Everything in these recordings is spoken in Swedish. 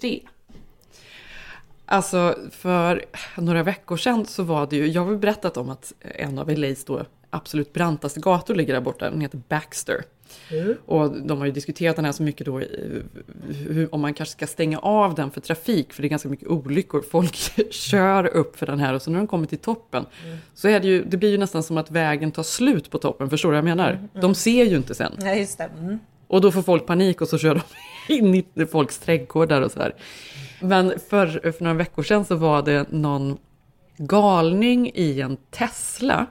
Det. Alltså för några veckor sedan så var det ju, jag har berättat om att en av LAs då absolut brantaste gator ligger där borta, den heter Baxter. Mm. Och de har ju diskuterat den här så mycket då, hur, om man kanske ska stänga av den för trafik, för det är ganska mycket olyckor. Folk kör upp för den här och så när de kommer till toppen mm. så är det ju, det blir ju nästan som att vägen tar slut på toppen, förstår du vad jag menar? Mm. De ser ju inte sen. Ja, just det. Mm. Och då får folk panik och så kör de in i folks trädgårdar och sådär. Men för, för några veckor sedan så var det någon galning i en Tesla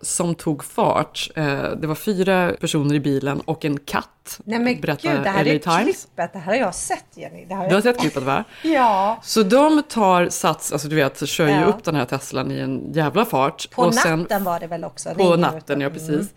som tog fart. Eh, det var fyra personer i bilen och en katt. Nej men gud, det här är Times. klippet. Det här har jag sett Jenny. Det här du har sett klippet va? ja. Så de tar sats, alltså du vet, kör ju ja. upp den här Teslan i en jävla fart. På och natten sen, var det väl också? På natten, ja precis. Mm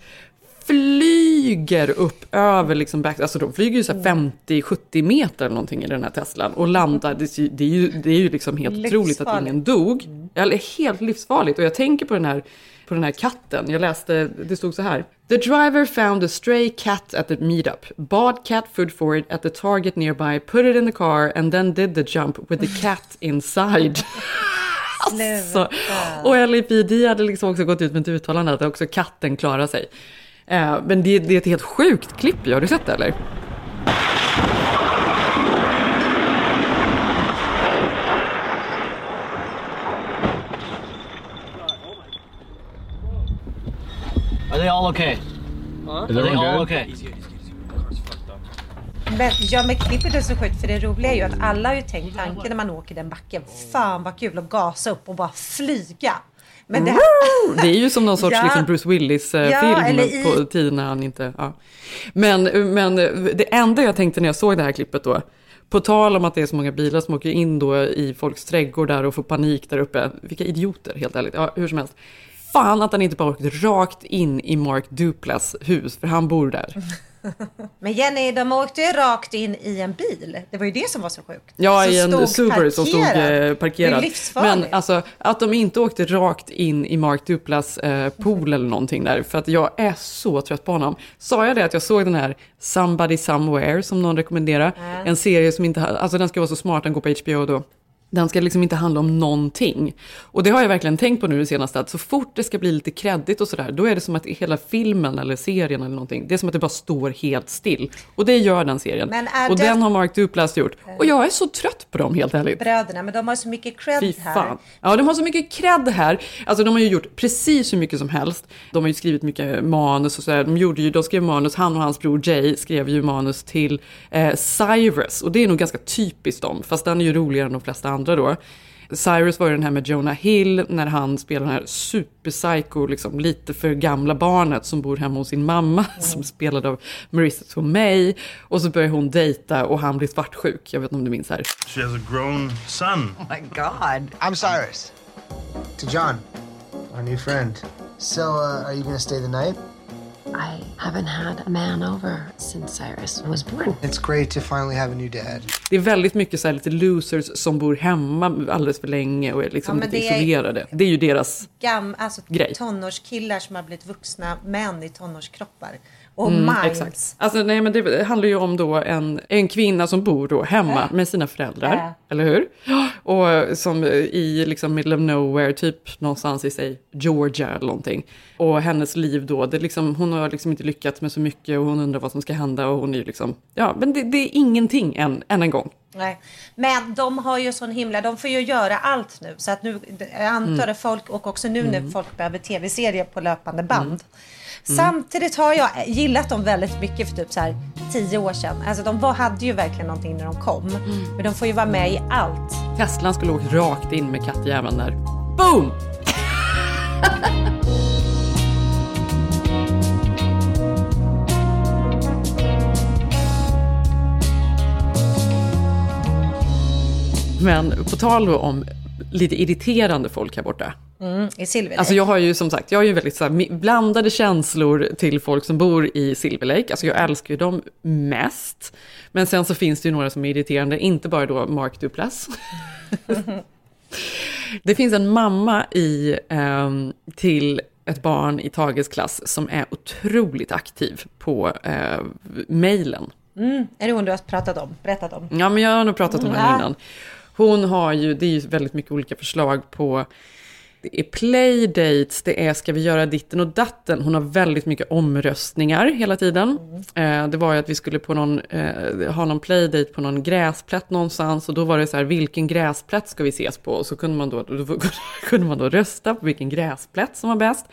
flyger upp över liksom back, alltså de flyger ju så 50-70 meter eller någonting i den här Teslan och landar, det, är ju, det är ju liksom helt otroligt att ingen dog. Mm. Eller helt livsfarligt och jag tänker på den här på den här katten. Jag läste, det stod så här. The driver found a stray cat at the meetup, bought cat food for it at the target nearby, put it in the car and then did the jump with the cat inside. alltså, och LAPD hade liksom också gått ut med ett uttalande att också katten klarar sig. Eh, men det, det, är ett helt sjukt klipp Har du sett det eller? Are they all okay? Huh? Are they all okay? Men, ja men klippet är så sjukt för det roliga är ju att alla har ju tänkt tanken när man åker den backen. Fan vad kul att gasa upp och bara flyga. Men det, här... det är ju som någon sorts ja. liksom Bruce Willis-film ja, i... på tiden när han inte... Ja. Men, men det enda jag tänkte när jag såg det här klippet då, på tal om att det är så många bilar som åker in då i folks trädgårdar och får panik där uppe. Vilka idioter, helt ärligt. Ja, hur som helst. Fan att han inte bara åkte rakt in i Mark Duplas hus, för han bor där. Men Jenny, de åkte ju rakt in i en bil. Det var ju det som var så sjukt. Ja, i en Subaru som stod eh, parkerad. Men alltså att de inte åkte rakt in i Mark Duplas eh, pool eller någonting där. För att jag är så trött på honom. Sa jag det att jag såg den här Somebody Somewhere som någon rekommenderade. Mm. En serie som inte, alltså den ska vara så smart, den går på HBO då. Den ska liksom inte handla om någonting. Och det har jag verkligen tänkt på nu det senaste, att så fort det ska bli lite kreddigt och sådär, då är det som att hela filmen eller serien eller någonting, det är som att det bara står helt still. Och det gör den serien. och det... den har Mark Duplass gjort. Och jag är så trött på dem helt ärligt. Bröderna, men de har så mycket cred Fy fan. här. Ja, de har så mycket cred här. Alltså de har ju gjort precis hur mycket som helst. De har ju skrivit mycket manus och sådär. De, gjorde ju, de skrev manus, han och hans bror Jay skrev ju manus till eh, Cyrus. Och det är nog ganska typiskt dem, fast den är ju roligare än de flesta andra då. Cyrus var ju den här med Jonah Hill när han spelar den här superpsycho, liksom lite för gamla barnet som bor hemma hos sin mamma mm. som spelad av Marissa Tomei. Och så börjar hon dejta och han blir svartsjuk. Jag vet inte om du minns här. She has a grown son. Oh my god. I'm Cyrus. To John, our new friend. So, uh, are you gonna stay the night? I haven't had a man over since Cyrus was born. It's great to finally have a new dad. Det är väldigt mycket så här lite losers som bor hemma alldeles för länge och är liksom ja, lite det isolerade. Är det är ju deras gam, alltså, grej. Tonårskillar som har blivit vuxna män i tonårskroppar. Och Mm, minds. exakt. Alltså, nej, men det handlar ju om då en, en kvinna som bor då hemma Äh. med sina föräldrar. Äh. Eller hur? Och som i liksom middle of nowhere, typ någonstans i sig Georgia eller någonting. Och hennes liv då, det liksom, hon har liksom inte lyckats med så mycket och hon undrar vad som ska hända och hon är ju liksom, ja men det, det är ingenting än, än en gång. Nej. Men de har ju sån himla, de får ju göra allt nu. Så att nu, jag antar Mm. det folk, och också nu när folk behöver tv-serier på löpande band. Mm. Samtidigt har jag gillat dem väldigt mycket för typ så här tio år sedan. Alltså de var, hade ju verkligen någonting när de kom. Mm. Men de får ju vara med i allt. Teslan skulle åkt rakt in med kattjäveln där. Boom! Men på tal om lite irriterande folk här borta. Mm, I Silver Alltså jag har ju som sagt, jag har ju väldigt så här, blandade känslor till folk som bor i Silver Lake. Alltså jag älskar ju dem mest. Men sen så finns det ju några som är irriterande, inte bara då Mark Duplass. det finns en mamma i, ehm, till ett barn i Tages klass som är otroligt aktiv på eh, mejlen. Mm, är det hon du har pratat om? Berättat om? Ja, men jag har nog pratat om Mm, henne ja. innan. Hon har ju, det är ju väldigt mycket olika förslag på, det är playdates, det är ska vi göra ditten och datten. Hon har väldigt mycket omröstningar hela tiden. Eh, det var ju att vi skulle på någon, eh, ha någon playdate på någon gräsplätt någonstans och då var det så här, vilken gräsplätt ska vi ses på? Och så kunde man då, då kunde man då rösta på vilken gräsplätt som var bäst.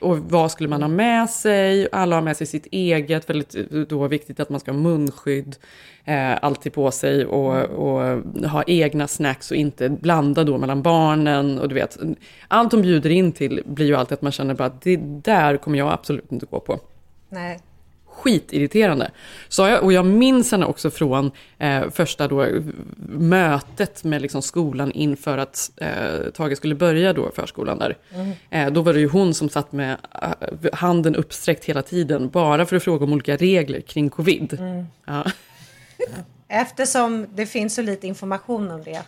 Och vad skulle man ha med sig? Alla har med sig sitt eget, väldigt då viktigt att man ska ha munskydd eh, alltid på sig och, och ha egna snacks och inte blanda då mellan barnen. Och du vet, allt de bjuder in till blir ju alltid att man känner bara att det där kommer jag absolut inte gå på. Nej. Skitirriterande. Så jag, och jag minns henne också från eh, första då, mötet med liksom skolan inför att eh, Tage skulle börja då förskolan där. Mm. Eh, då var det ju hon som satt med eh, handen uppsträckt hela tiden, bara för att fråga om olika regler kring covid. Mm. Ja. Eftersom det finns så lite information om det.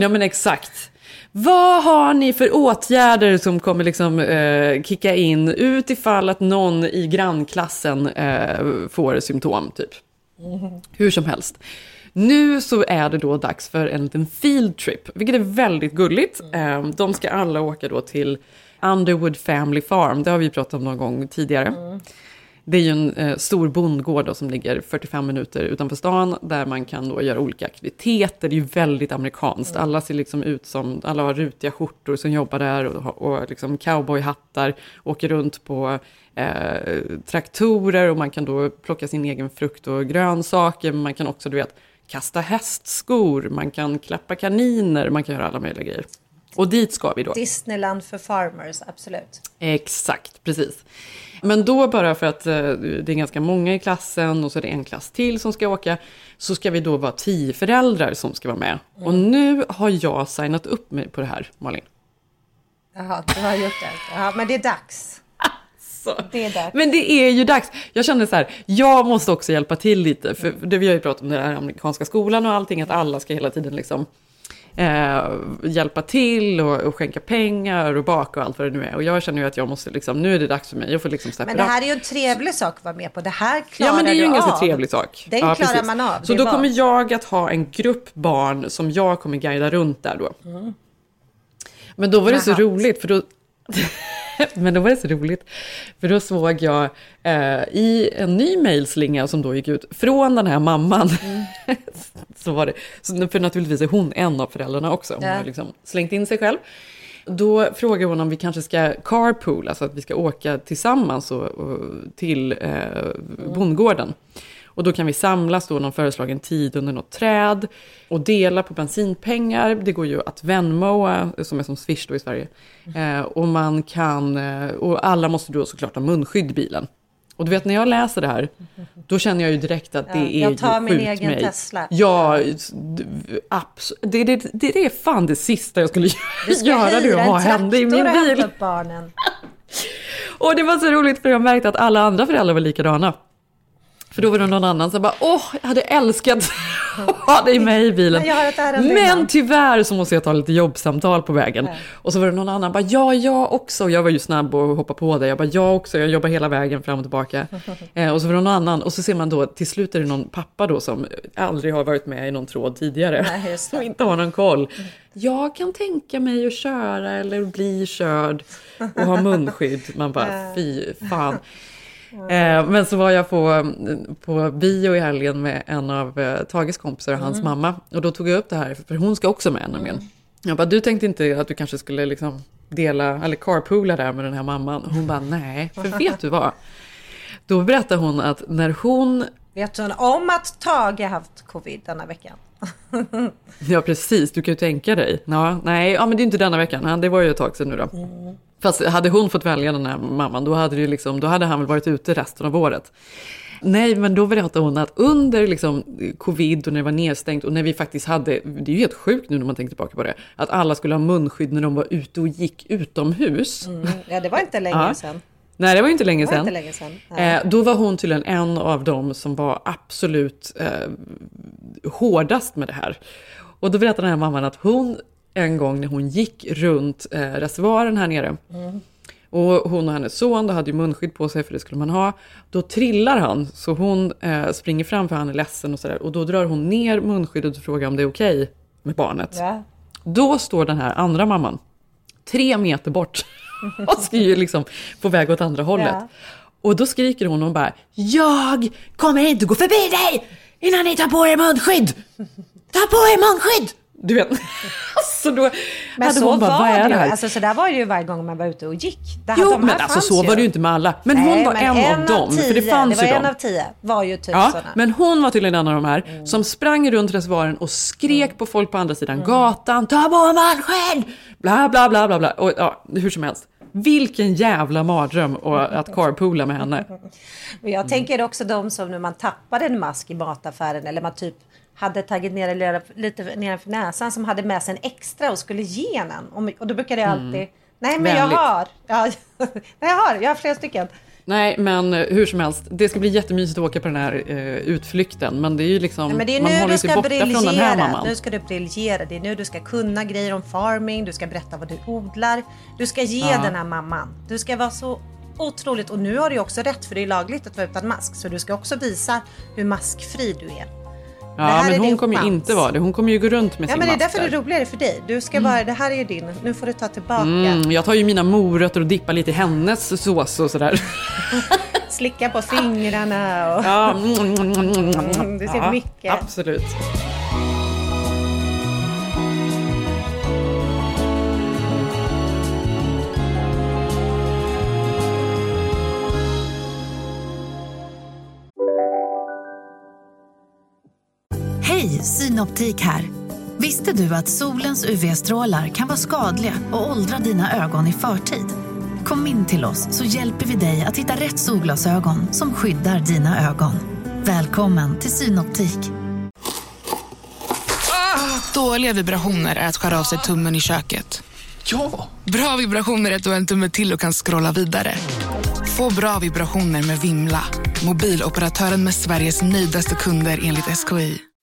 ja men exakt. Vad har ni för åtgärder som kommer liksom eh, kicka in utifall att någon i grannklassen eh, får symptom typ? Hur som helst. Nu så är det då dags för en liten field trip, vilket är väldigt gulligt. Eh, De ska alla åka då till Underwood Family Farm, det har vi pratat om någon gång tidigare. Det är ju en eh, stor bondgård då, som ligger 45 minuter utanför stan där man kan då göra olika aktiviteter. Det är ju väldigt amerikanskt. Alla ser liksom ut som, alla har rutiga skjortor som jobbar där och, och liksom cowboyhattar. Åker runt på eh, traktorer och man kan då plocka sin egen frukt och grönsaker. Men man kan också, du vet, kasta hästskor, man kan klappa kaniner, man kan göra alla möjliga grejer. Och dit ska vi då. Disneyland för farmers, absolut. Exakt, precis. Men då bara för att eh, det är ganska många i klassen och så är det en klass till som ska åka, så ska vi då vara tio föräldrar som ska vara med. Och nu har jag signat upp mig på det här, Malin. Jaha, du har gjort det. Ja, men det är dags. Det är dags. Men det är ju dags. Jag kände så här, jag måste också hjälpa till lite. För det vi har ju pratat om den här amerikanska skolan och allting, att alla ska hela tiden liksom eh, hjälpa till och, och skänka pengar och baka och allt vad det nu är. Och jag känner ju att jag måste liksom, nu är det dags för mig att få liksom steppa Men det här är ju en trevlig sak att vara med på. Det här klarar Ja, men det är ju du en ganska av. trevlig sak. Den ja, klarar precis. man av. Så då var- kommer jag att ha en grupp barn som jag kommer guida runt där då. Mm. Men då var det så Jaha. roligt, för då... Men då var det så roligt, för då såg jag eh, i en ny mejlslinga som då gick ut från den här mamman. Mm. så var det, så, för naturligtvis är hon en av föräldrarna också. Hon Ja. har liksom slängt in sig själv. Då frågar hon om vi kanske ska carpool, alltså att vi ska åka tillsammans och, och, till eh, bondgården. Och då kan vi samlas då någon föreslagen tid under något träd och dela på bensinpengar. Det går ju att Venmoa, som är som Swish då i Sverige. Eh, och man kan, eh, och alla måste då såklart ha munskydd i bilen. Och du vet när jag läser det här, då känner jag ju direkt att det Ja, är jag tar ju min egen mig. Tesla. Ja, d- abs- det, det, det, det är fan det sista jag skulle Du ska göra, att ha henne i min bil. barnen. Och det var så roligt för jag märkte att alla andra föräldrar var likadana. För då var det någon annan som bara, åh, jag hade älskat ha dig med i bilen. Men tyvärr så måste jag ta lite jobbsamtal på vägen. Och så var det någon annan bara, ja, jag också. Och jag var ju snabb och hoppa på det. Jag bara, jag också. Jag jobbar hela vägen fram och tillbaka. Eh, och så var det någon annan. Och så ser man då, till slut är det någon pappa då som aldrig har varit med i någon tråd tidigare. Nej, som inte har någon koll. Jag kan tänka mig att köra eller bli körd och ha munskydd. Man bara, fy fan. Eh, men så var jag på, på bio i helgen med en av eh, Tages kompisar och hans Mm. mamma. Och då tog jag upp det här, för hon ska också med nämligen. Jag bara, du tänkte inte att du kanske skulle liksom dela, eller carpoola där med den här mamman? Hon bara, nej, för vet du vad? Då berättade hon att när hon Vet hon om att Tage haft covid denna veckan? Ja, precis. Du kan ju tänka dig. Ja, nej, ja, men det är inte denna veckan. Det var ju ett tag sedan nu då. Fast hade hon fått välja den här mamman, då hade, det ju liksom, då hade han väl varit ute resten av året. Nej, men då berättade hon att under liksom, covid och när det var nedstängt och när vi faktiskt hade, det är ju helt sjukt nu när man tänker tillbaka på det, att alla skulle ha munskydd när de var ute och gick utomhus. Mm. Ja, det var inte länge Ja. sedan. Nej, det var ju inte länge sedan. inte länge sedan. Eh, då var hon tydligen en av dem som var absolut eh, hårdast med det här. Och då berättade den här mamman att hon en gång när hon gick runt eh, reservoaren här nere och hon och hennes son då hade ju munskydd på sig för det skulle man ha. Då trillar han så hon eh, springer fram för han är ledsen och sådär. Och då drar hon ner munskyddet och frågar om det är okej med barnet. Ja. Då står den här andra mamman tre meter bort och ska ju liksom på väg åt andra hållet. Ja. Och då skriker hon och bara Jag kommer inte gå förbi dig innan ni tar på er munskydd! Ta på er munskydd! Du vet. så då Men så bara, vad var är det det ju. här? Alltså, så där var det ju varje gång man var ute och gick. Det här, jo, de men alltså så var det ju inte med alla. Men Nej, hon var men en, av dem, för det tio, fanns det var ju en dem. av tio var ju typ Ja, men hon var tydligen en av de här som sprang runt reservoaren och skrek på folk på andra sidan gatan. Ta på munskydd! Bla, bla, bla, bla, bla. Och, ja, hur som helst. Vilken jävla mardröm och att carpoola med henne. Men jag tänker också de som när man tappade en mask i mataffären eller man typ hade tagit ner det lite nedanför näsan som hade med sig en extra och skulle ge en. Och, och då brukar det alltid... Nej men Mm. Vänligt. jag har. Ja, nej, jag har. Jag har flera stycken. Nej, men eh, hur som helst. Det ska bli jättemysigt att åka på den här eh, utflykten. Men det är ju liksom, Nej, men det är man nu håller du sig ska borta från den här briljera. mamman. Nu ska du briljera. Det är nu du ska kunna grejer om farming. Du ska berätta vad du odlar. Du ska ge Ja. den här mamman. Du ska vara så otroligt. Och nu har du också rätt för det är lagligt att vara utan mask. Så du ska också visa hur maskfri du är. Det Ja, men hon kommer ju inte vara det. Hon kommer ju gå runt med Ja sin men det är mask därför det är roligare för dig. Du ska bara, det här är ju din. Nu får du ta tillbaka. Mm, jag tar ju mina morötter och dippar lite i hennes sås och sådär. Slicka på fingrarna och... Ja, mm, mm, mm, mm, Mm, det ser ja, mycket. Absolut. Synoptik här. Visste du att solens UV-strålar kan vara skadliga och åldra dina ögon i förtid? Kom in till oss så hjälper vi dig att hitta rätt solglasögon som skyddar dina ögon. Välkommen till Synoptik. Dåliga vibrationer är att skära av sig tummen i köket. Ja! Bra vibrationer är att du har en tumme till och kan scrolla vidare. Få bra vibrationer med Vimla. Mobiloperatören med Sveriges nöjdaste kunder enligt SKI.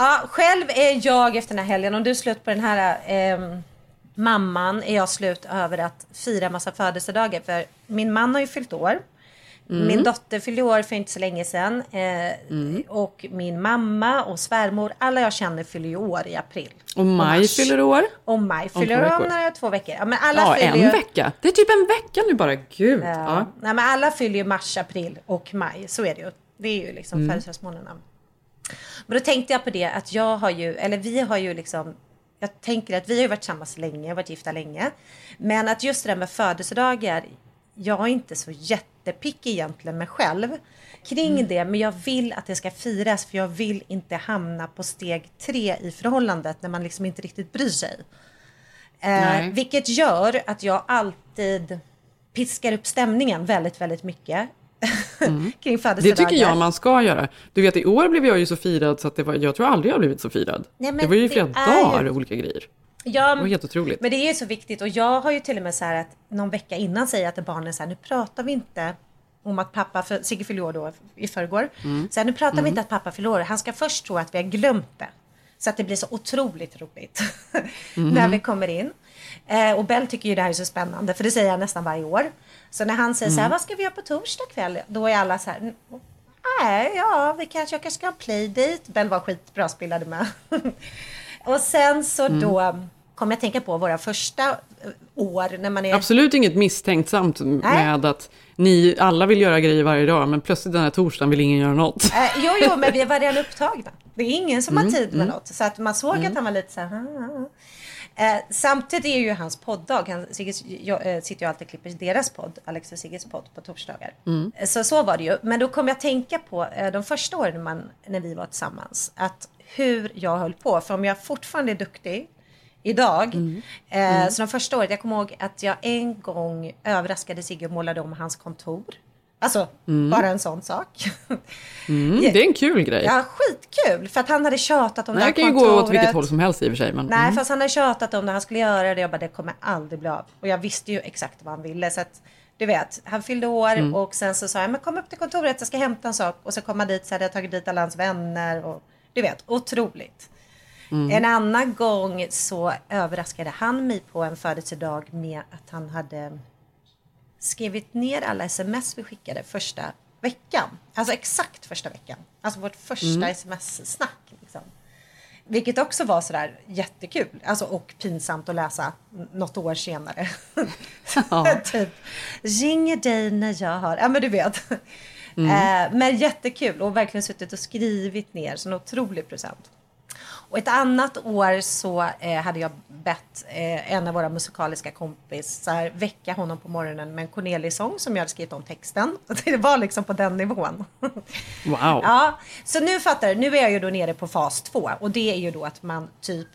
Ja, själv är jag efter den här helgen, om du är slut på den här ehm, mamman, är jag slut över att fira massa födelsedagar. För min man har ju fyllt år. Mm. Min dotter fyllde år för inte så länge sedan. Eh, Och min mamma och svärmor, alla jag känner fyller ju år i april. Och Maj mars. fyller år. Och Maj Om fyller om några, två veckor. Ja, men alla Ja, fyller en ju... vecka. Det är typ en vecka nu bara. Gud. Ja. Ja. Nej, men alla fyller ju mars, april och maj. Så är det ju. Det är ju liksom Mm. födelsedagsmånaderna. Men då tänkte jag på det att jag har ju, eller vi har ju liksom jag tänker att vi har ju varit tillsammans länge, varit gifta länge. Men att just det där med födelsedagar jag är inte så jättepicky egentligen mig själv kring Mm. det. Men jag vill att det ska firas för jag vill inte hamna på steg tre i förhållandet när man liksom inte riktigt bryr sig. Eh, vilket gör att jag alltid piskar upp stämningen väldigt, väldigt mycket. kring Det födelsedagar. tycker jag man ska göra. Du vet, i år blev jag ju så firad så att det var, jag tror aldrig jag har blivit så firad. Nej, det var ju det flera är dagar olika grejer. Ja, Det var helt otroligt. Men det är ju så viktigt och jag har ju till och med så här att någon vecka innan säger jag till barnen så här, nu pratar vi inte om att pappa, för Sigge fyller år då i förrgår. Mm. Så här, nu pratar vi Mm. inte att pappa fyller han ska först tro att vi har glömt det. Så att det blir så otroligt roligt Mm. när vi kommer in. Eh, och Bell tycker ju det här är så spännande för det säger jag nästan varje år. Så när han säger så här, Mm. vad ska vi göra på torsdag kväll? Då är alla så här, nej, ja, vi kanske, jag kanske ska ha playdate. Bell var skitbra, spelade med. och sen så Mm. då kom jag tänka på våra första eh, år när man är... Absolut inget misstänksamt med att ni alla vill göra grejer varje dag, men plötsligt den här torsdagen vill ingen göra något. Eh, jo, jo, men vi var redan upptagna. Det är ingen som Mm, har tid med mm. något. Så att man såg att han var lite så här... Eh, samtidigt är ju hans podddag. Han, Sigges, jag, eh, sitter ju alltid och klipper deras podd, Alex och Sigges podd, på torsdagar. Mm. Eh, Så, så var det ju. Men då kom jag att tänka på eh, de första åren man, när vi var tillsammans. Att hur jag höll på. För om jag fortfarande är duktig idag. Mm. Eh, Så de första året, jag kommer ihåg att jag en gång överraskade Sigge och målade om hans kontor. Alltså, Mm. bara en sån sak. Mm, det är en kul grej. Ja, skitkul. För att han hade tjatat om det det här här kan ju kontoret. gå åt vilket håll som helst i och för sig. Men, Nej, mm. fast han hade tjatat om det. Han skulle göra det. Jag bara, det kommer aldrig bli av. Och jag visste ju exakt vad han ville. Så att, du vet, han fyllde år Mm. och sen så sa jag, men kom upp till kontoret, jag ska hämta en sak. Och så kom han dit, så hade jag tagit dit alla hans vänner. Och, du vet, otroligt. Mm. En annan gång så överraskade han mig på en födelsedag med att han hade skrivit ner alla sms vi skickade första veckan. Alltså exakt första veckan. Alltså vårt första Mm. sms-snack. Liksom. Vilket också var sådär jättekul. Alltså, och pinsamt att läsa något år senare. typ, ringer dig när jag har... Ja men du vet. Mm. Eh, men jättekul och verkligen suttit och skrivit ner. Så en otrolig present. Och ett annat år så eh, hade jag bett eh, en av våra musikaliska kompisar väcka honom på morgonen med en Cornelis-sång som jag hade skrivit om texten. Det var liksom på den nivån. Wow. Ja, så nu fattar du. Nu är jag ju då nere på fas två och det är ju då att man typ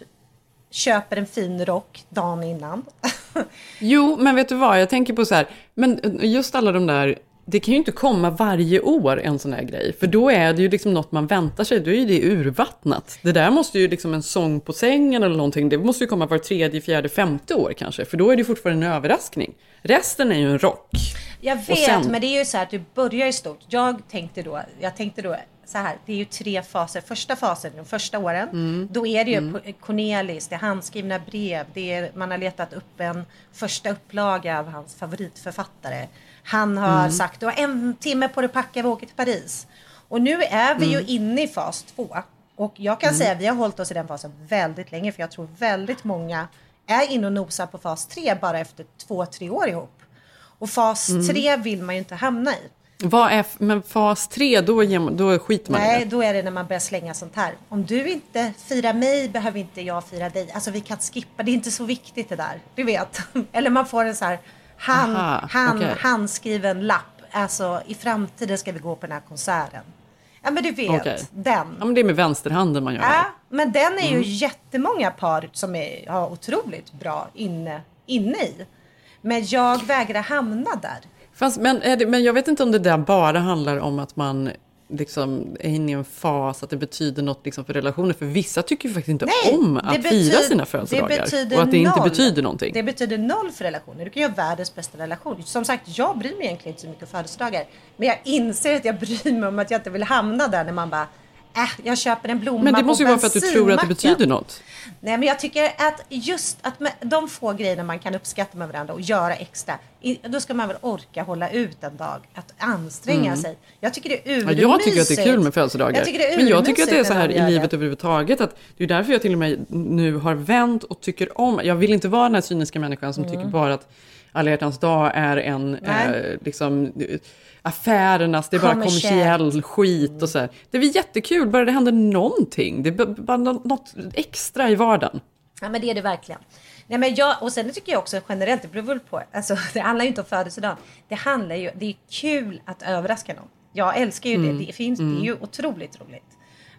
köper en fin rock dagen innan. Jo, men vet du vad, jag tänker på så här, men just alla de där, det kan ju inte komma varje år en sån här grej, för då är det ju liksom något man väntar sig, då är ju det urvattnat. Det där måste ju liksom en sång på sängen eller någonting, det måste ju komma var tredje, fjärde, femte år kanske, för då är det ju fortfarande en överraskning. Resten är ju en rock. Jag vet, sen- men det är ju så här att du börjar i stort. Jag tänkte då, jag tänkte då så här, det är ju tre faser. Första fasen, de första åren, Mm. då är det ju Mm. Cornelis, det är handskrivna brev, det är, man har letat upp en första upplaga av hans favoritförfattare. Han har Mm. sagt, du har en timme på dig att packa, vi åker till Paris. Och nu är vi ju Mm. inne i fas två. Och jag kan Mm. säga, vi har hållit oss i den fasen väldigt länge, för jag tror väldigt många är inne och nosar på fas tre bara efter två, tre år ihop. Och fas Mm. tre vill man ju inte hamna i. Vad är, men fas tre, då, då skiter man i Nej, det. då är det när man börjar slänga sånt här. Om du inte firar mig behöver inte jag fira dig. Alltså vi kan skippa, det är inte så viktigt det där. Du vet. Eller man får en så här hand, Aha, hand, okej. handskriven lapp. Alltså i framtiden ska vi gå på den här konserten. Ja men du vet, Okej. den. Ja, men det är med vänsterhanden man gör Ja, det. men den är ju Mm. jättemånga par som är, har otroligt bra inne, inne i. Men jag vägrar hamna där. Fast, men, det, men jag vet inte om det där bara handlar om att man liksom är inne i en fas, att det betyder något liksom för relationer. För vissa tycker ju faktiskt inte Nej, om att fira betyder- sina det födelsedagar. och att det inte noll. betyder någonting. Det betyder noll för relationer. Du kan ju ha världens bästa relation. Som sagt, jag bryr mig egentligen inte så mycket om födelsedagar. Men jag inser att jag bryr mig om att jag inte vill hamna där när man bara Äh, jag köper en blomma Men det måste ju vara för att du tror att det betyder något. Nej, men jag tycker att just att de få grejerna man kan uppskatta med varandra och göra extra, då ska man väl orka hålla ut en dag, att anstränga Mm. sig. Jag tycker det är Ja, urmysigt. jag tycker att det är kul med födelsedagar. Jag tycker det är men jag tycker att det är så här i livet överhuvudtaget. Att det är därför jag till och med nu har vänt och tycker om. Jag vill inte vara den här cyniska människan som Mm. tycker bara att alla hjärtans dag är en eh, liksom, affärernas, det är bara kommersiell skit och så här. Det är jättekul, bara det händer någonting. Det är bara nå- något extra i vardagen. Ja, men det är det verkligen. Nej, men jag, och sen tycker jag också generellt, det beror väl på, alltså, det handlar ju inte om födelsedagen. Det handlar ju, det är kul att överraska någon. Jag älskar ju Mm. det, det, finns, Mm. det är ju otroligt roligt.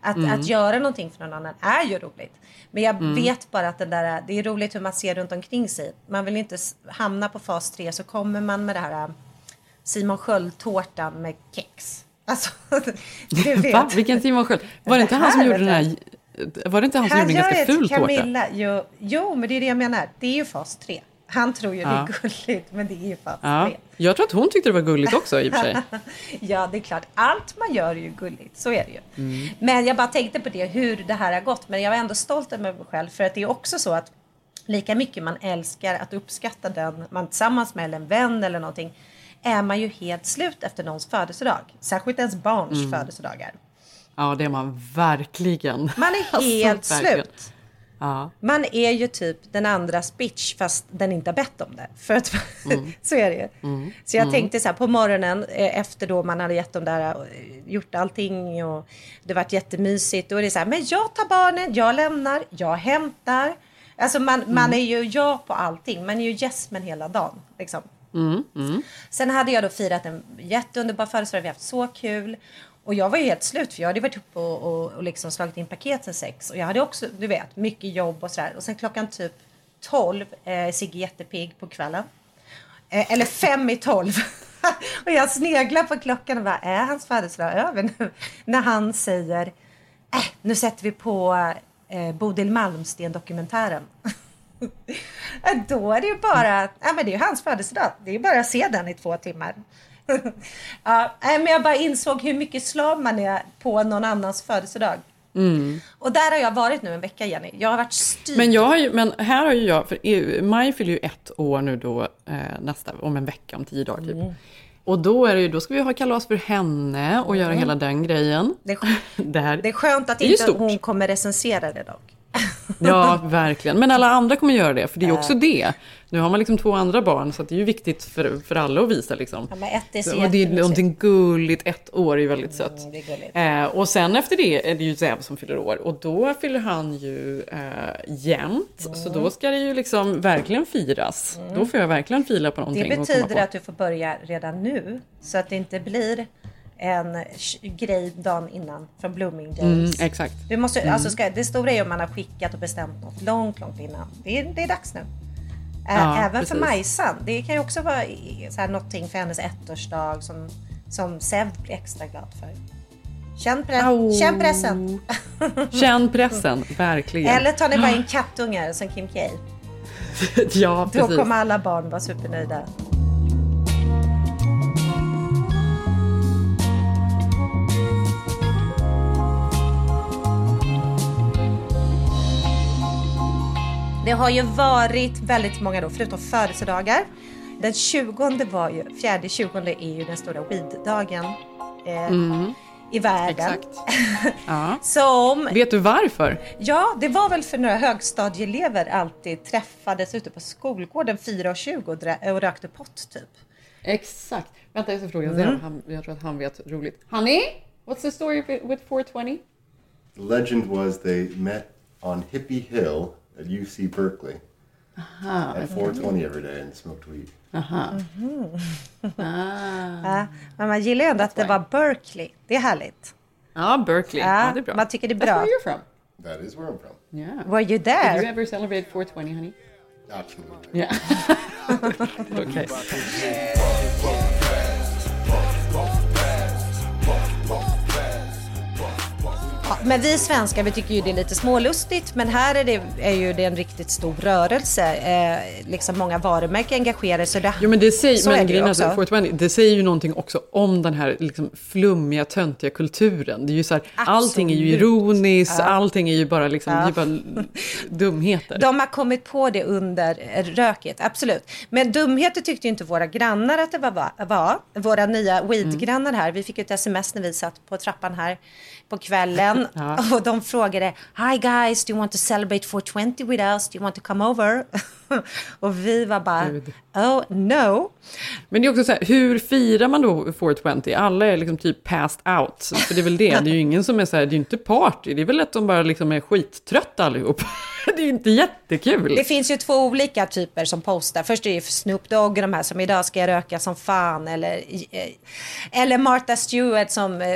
Att, Mm. att göra någonting för någon annan är ju roligt. Men jag Mm. vet bara att den där, det är roligt hur man ser runt omkring sig. Man vill inte hamna på fas 3 så kommer man med det här Simon Sköld-tårtan med kex. Alltså, du vet. Va? Vilken Simon Sköld? Var det inte han som gjorde den här... Var det inte han som gjorde en ganska ful tårta? Camilla, jo, jo, men det är det jag menar. Det är ju fas 3. Han tror ju det Ja. är gulligt, men det är ju fas Ja, 3. jag tror att hon tyckte det var gulligt också i och för sig. ja, det är klart. Allt man gör är ju gulligt. Så är det ju. Mm. Men jag bara tänkte på det, hur det här har gått. Men jag var ändå stolt över mig själv. För att det är också så att lika mycket man älskar att uppskatta den man tillsammans med eller en vän eller någonting. Är man ju helt slut efter någons födelsedag. Särskilt ens barns Mm. födelsedagar. Ja, det är man verkligen. Man är Alltså, helt verkligen. slut. Ja. Man är ju typ den andras bitch fast den inte har bett om det. För att, Mm. så är det ju. Mm. Så jag Mm. tänkte så här på morgonen eh, efter då man hade gett dem där, eh, gjort allting och det varit jättemysigt. Då är det så här, men jag tar barnen, jag lämnar, jag hämtar. Alltså man, man Mm. är ju ja på allting. Man är ju yes men hela dagen. Liksom. Mm. Mm. Sen hade jag då firat en jätteunderbar födelsedag, vi har haft så kul. Och jag var ju helt slut för jag hade varit uppe och, och, och liksom slagit in paket sen sex. Och jag hade också, du vet, mycket jobb och sådär. Och sen klockan typ 12, eh, Sigge jättepigg på kvällen. Eh, eller fem i tolv. och jag sneglar på klockan och bara, är hans födelsedag över nu? När han säger, äh, nu sätter vi på eh, Bodil Malmsten-dokumentären. Ja, Då är det ju bara, ja men det är ju hans födelsedag. Det är ju bara att se den i två timmar. ja, nej, men jag bara insåg hur mycket slav man är på någon annans födelsedag. Mm. Och där har jag varit nu en vecka Jenny. Jag har varit styrd. Men, jag har ju, men här har ju jag, för EU maj fyller ju ett år nu då eh, nästa, om en vecka, om tio dagar typ. Mm. Och då, är det ju, då ska vi ha kalas för henne och göra Mm. hela den grejen. Det är, Där. det är skönt att Det är inte stort. hon kommer recensera det dock. Ja, verkligen. Men alla andra kommer göra det, för det är ju också det. Nu har man liksom två andra barn, så det är ju viktigt för, för alla att visa. Liksom. Ja, men ett är så och det är någonting gulligt, ett år är ju väldigt sött. Mm. Eh, och sen efter det är det ju Zev som fyller år och då fyller han ju eh, jämnt. Så då ska det ju liksom verkligen firas. Då får jag verkligen fila på någonting. Det betyder att du får börja redan nu. Så att det inte blir en grej dagen innan från Blooming Days. Mm, exakt. Du måste, Mm. alltså ska, det stora är om man har skickat och bestämt något långt, långt innan. Det är, det är dags nu. Ja, Även precis. för Majsan. Det kan ju också vara så här, någonting för hennes ettårsdag som, som Sev blir extra glad för. Känn, pre- känn pressen. Känn pressen, verkligen. Eller tar ni bara in kattungar som Kim K. ja, Då precis. kommer alla barn vara supernöjda. Det har ju varit väldigt många då, förutom födelsedagar. Den 20 var ju, fjärde 20 är ju den stora weed-dagen eh, Mm. i världen. Exakt. Ja. Som, Vet du varför? ja, det var väl för några högstadieelever alltid träffades ute på skolgården 4.20 och, och rökte pott typ. Exakt. Vänta, jag ska fråga Mm. Han, jag tror att han vet roligt. Honey, what's the story with 420? The legend was they met on Hippie Hill at UC Berkeley Aha. at 4:20 every day and smoked weed. Aha. Mhm. Ah. Ja, men man gillar ju ändå att det var Berkeley. Det är härligt. Ja, Berkeley. Ja, det är bra. Man tycker det är That's where you're from. That is where I'm from. Yeah. Were you there? Did you ever celebrate 420, honey? Absolutely. Yeah. okay. Ja, men vi svenskar vi tycker ju det är lite smålustigt men här är, det, är ju det en riktigt stor rörelse. Eh, liksom många varumärken engagerar sig. Det, Jo men det säger, så är men det ju är också. 420, det säger ju någonting också om den här liksom flummiga, töntiga kulturen. Det är ju så här, allting är ju ironiskt, Ja. allting är ju bara liksom, Ja. är bara dumheter. De har kommit på det under röket, absolut. Men dumheter tyckte ju inte våra grannar att det var. var. Våra nya weedgrannar här. Vi fick ju ett sms när vi satt på trappan här på kvällen. Ja. Och de frågade Hi guys, do you want to celebrate 420 with us? Do you want to come over? och vi var bara, oh no. Men det är också så här, hur firar man då 420? Alla är liksom typ passed out. För det är väl det, det är ju ingen som är så här, det är ju inte party. Det är väl att de bara liksom är skittrötta allihop. det är ju inte jättekul. Det finns ju två olika typer som postar. Först är det ju Snoop Dogg, de här som idag ska jag röka som fan. Eller, eh, eller Martha Stewart som eh,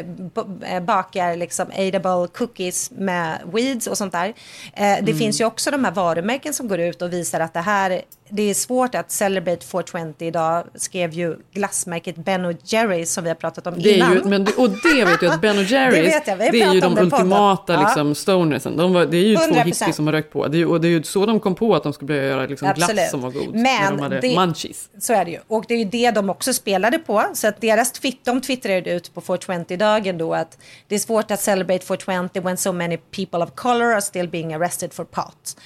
eh, bakar liksom edible cookies med weeds och sånt där. Det Mm. finns ju också de här varumärken som går ut och visar att det här det är svårt att celebrate 420 idag, skrev ju glassmärket Ben och Jerry's som vi har pratat om Det är innan. ju, men, och det vet jag att Ben och Jerrys, Det jag, det är ju de podden. ultimata Ja. liksom, stonersen. De var, det är ju två 100%. hippies som har rökt på. Det är, och det är ju så de kom på att de skulle börja göra liksom, glass Absolut. som var god. Men när de hade det- munchies. Så är det ju. Och det är ju det de också spelade på. Så att deras twitt, de twittrade ut på 420-dagen då att det är svårt att celebrate 420 when so many people of color are still being arrested for pot.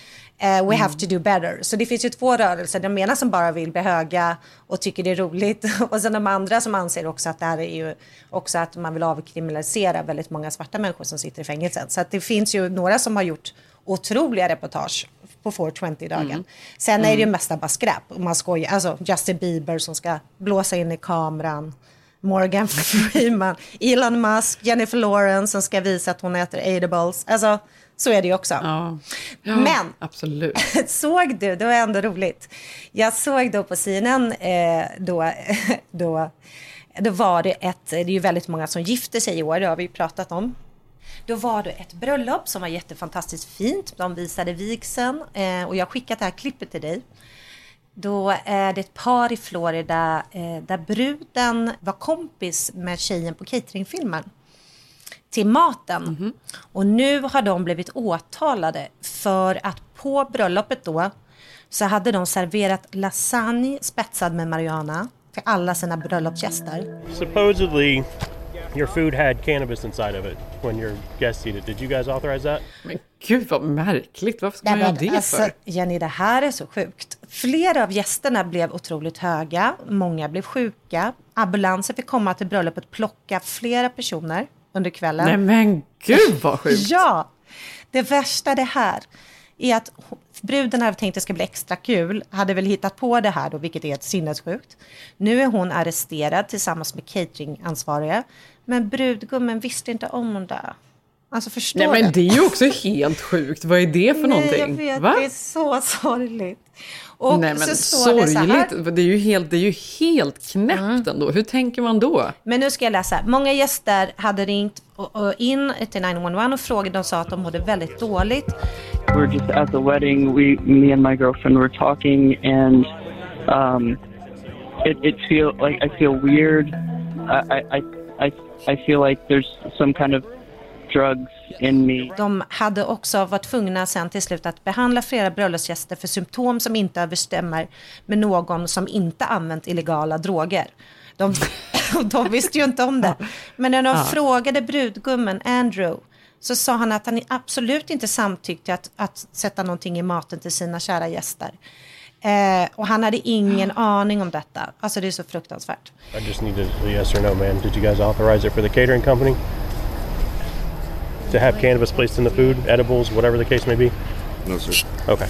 Eh, we have to do better. Så det finns ju två rörelser. De ena som bara vill bli höga och tycker det är roligt. Och sen de andra som anser också att det här är ju också att man vill avkriminalisera väldigt många svarta människor som sitter i fängelset. Så att det finns ju några som har gjort otroliga reportage på 420-dagen. Mm. Sen är det ju Mm. mesta bara skräp. Man skojar. Alltså Justin Bieber som ska blåsa in i kameran. Morgan Freeman, Elon Musk, Jennifer Lawrence som ska visa att hon äter edibles. Alltså, så är det ju också. Ja, Men absolut. såg du, det var ändå roligt. Jag såg då på CNN, eh, då, då, då var det ett, det är ju väldigt många som gifter sig i år, det har vi ju pratat om. Då var det ett bröllop som var jättefantastiskt fint. De visade vigseln eh, och jag har skickat det här klippet till dig. Då är det ett par i Florida eh, där bruden var kompis med tjejen på cateringfilmen till maten. Och nu har de blivit åtalade för att på bröllopet då så hade de serverat lasagne spetsad med marijuana för alla sina bröllopsgäster. Supposedly, your food had cannabis inside of it when your guests eat it. Did you guys authorize that? Men gud vad märkligt, varför ska man göra det alltså, för? Jenny, det här är så sjukt. Flera av gästerna blev otroligt höga, många blev sjuka. Ambulanser fick komma till bröllopet och plocka flera personer under kvällen. Nej men gud vad sjukt. Ja! Det värsta det här är att bruden hade tänkt att det ska bli extra kul, hade väl hittat på det här då, vilket är helt sinnessjukt. Nu är hon arresterad tillsammans med cateringansvariga, men brudgummen visste inte om det. Alltså förstår Nej men det är ju också helt sjukt. Vad är det för Nej, någonting? jag vet, Va? det är så sorgligt. Och Nej men så står det så här. sorgligt. Det är ju helt, det är ju helt knäppt ändå. Hur tänker man då? Men nu ska jag läsa. Många gäster hade ringt in till 911 och frågade och sa att de mådde väldigt dåligt. Were just at the wedding. We, me and my girlfriend were talking, and um, it, it feel like I feel weird. I, I, I, I, feel like there's some kind of drugs. De hade också varit tvungna sen till slut att behandla flera bröllopsgäster för symptom som inte överstämmer med någon som inte använt illegala droger. De, de visste ju inte om det. Men när de Ja. frågade brudgummen Andrew så sa han att han absolut inte samtyckte att, att sätta någonting i maten till sina kära gäster. Eh, och han hade ingen aning om detta. Alltså det är så fruktansvärt. I just need a yes or no, man. Did you guys authorize it for the catering company? To have cannabis placed in the food, edibles, whatever the case may be? No, sir. Okay.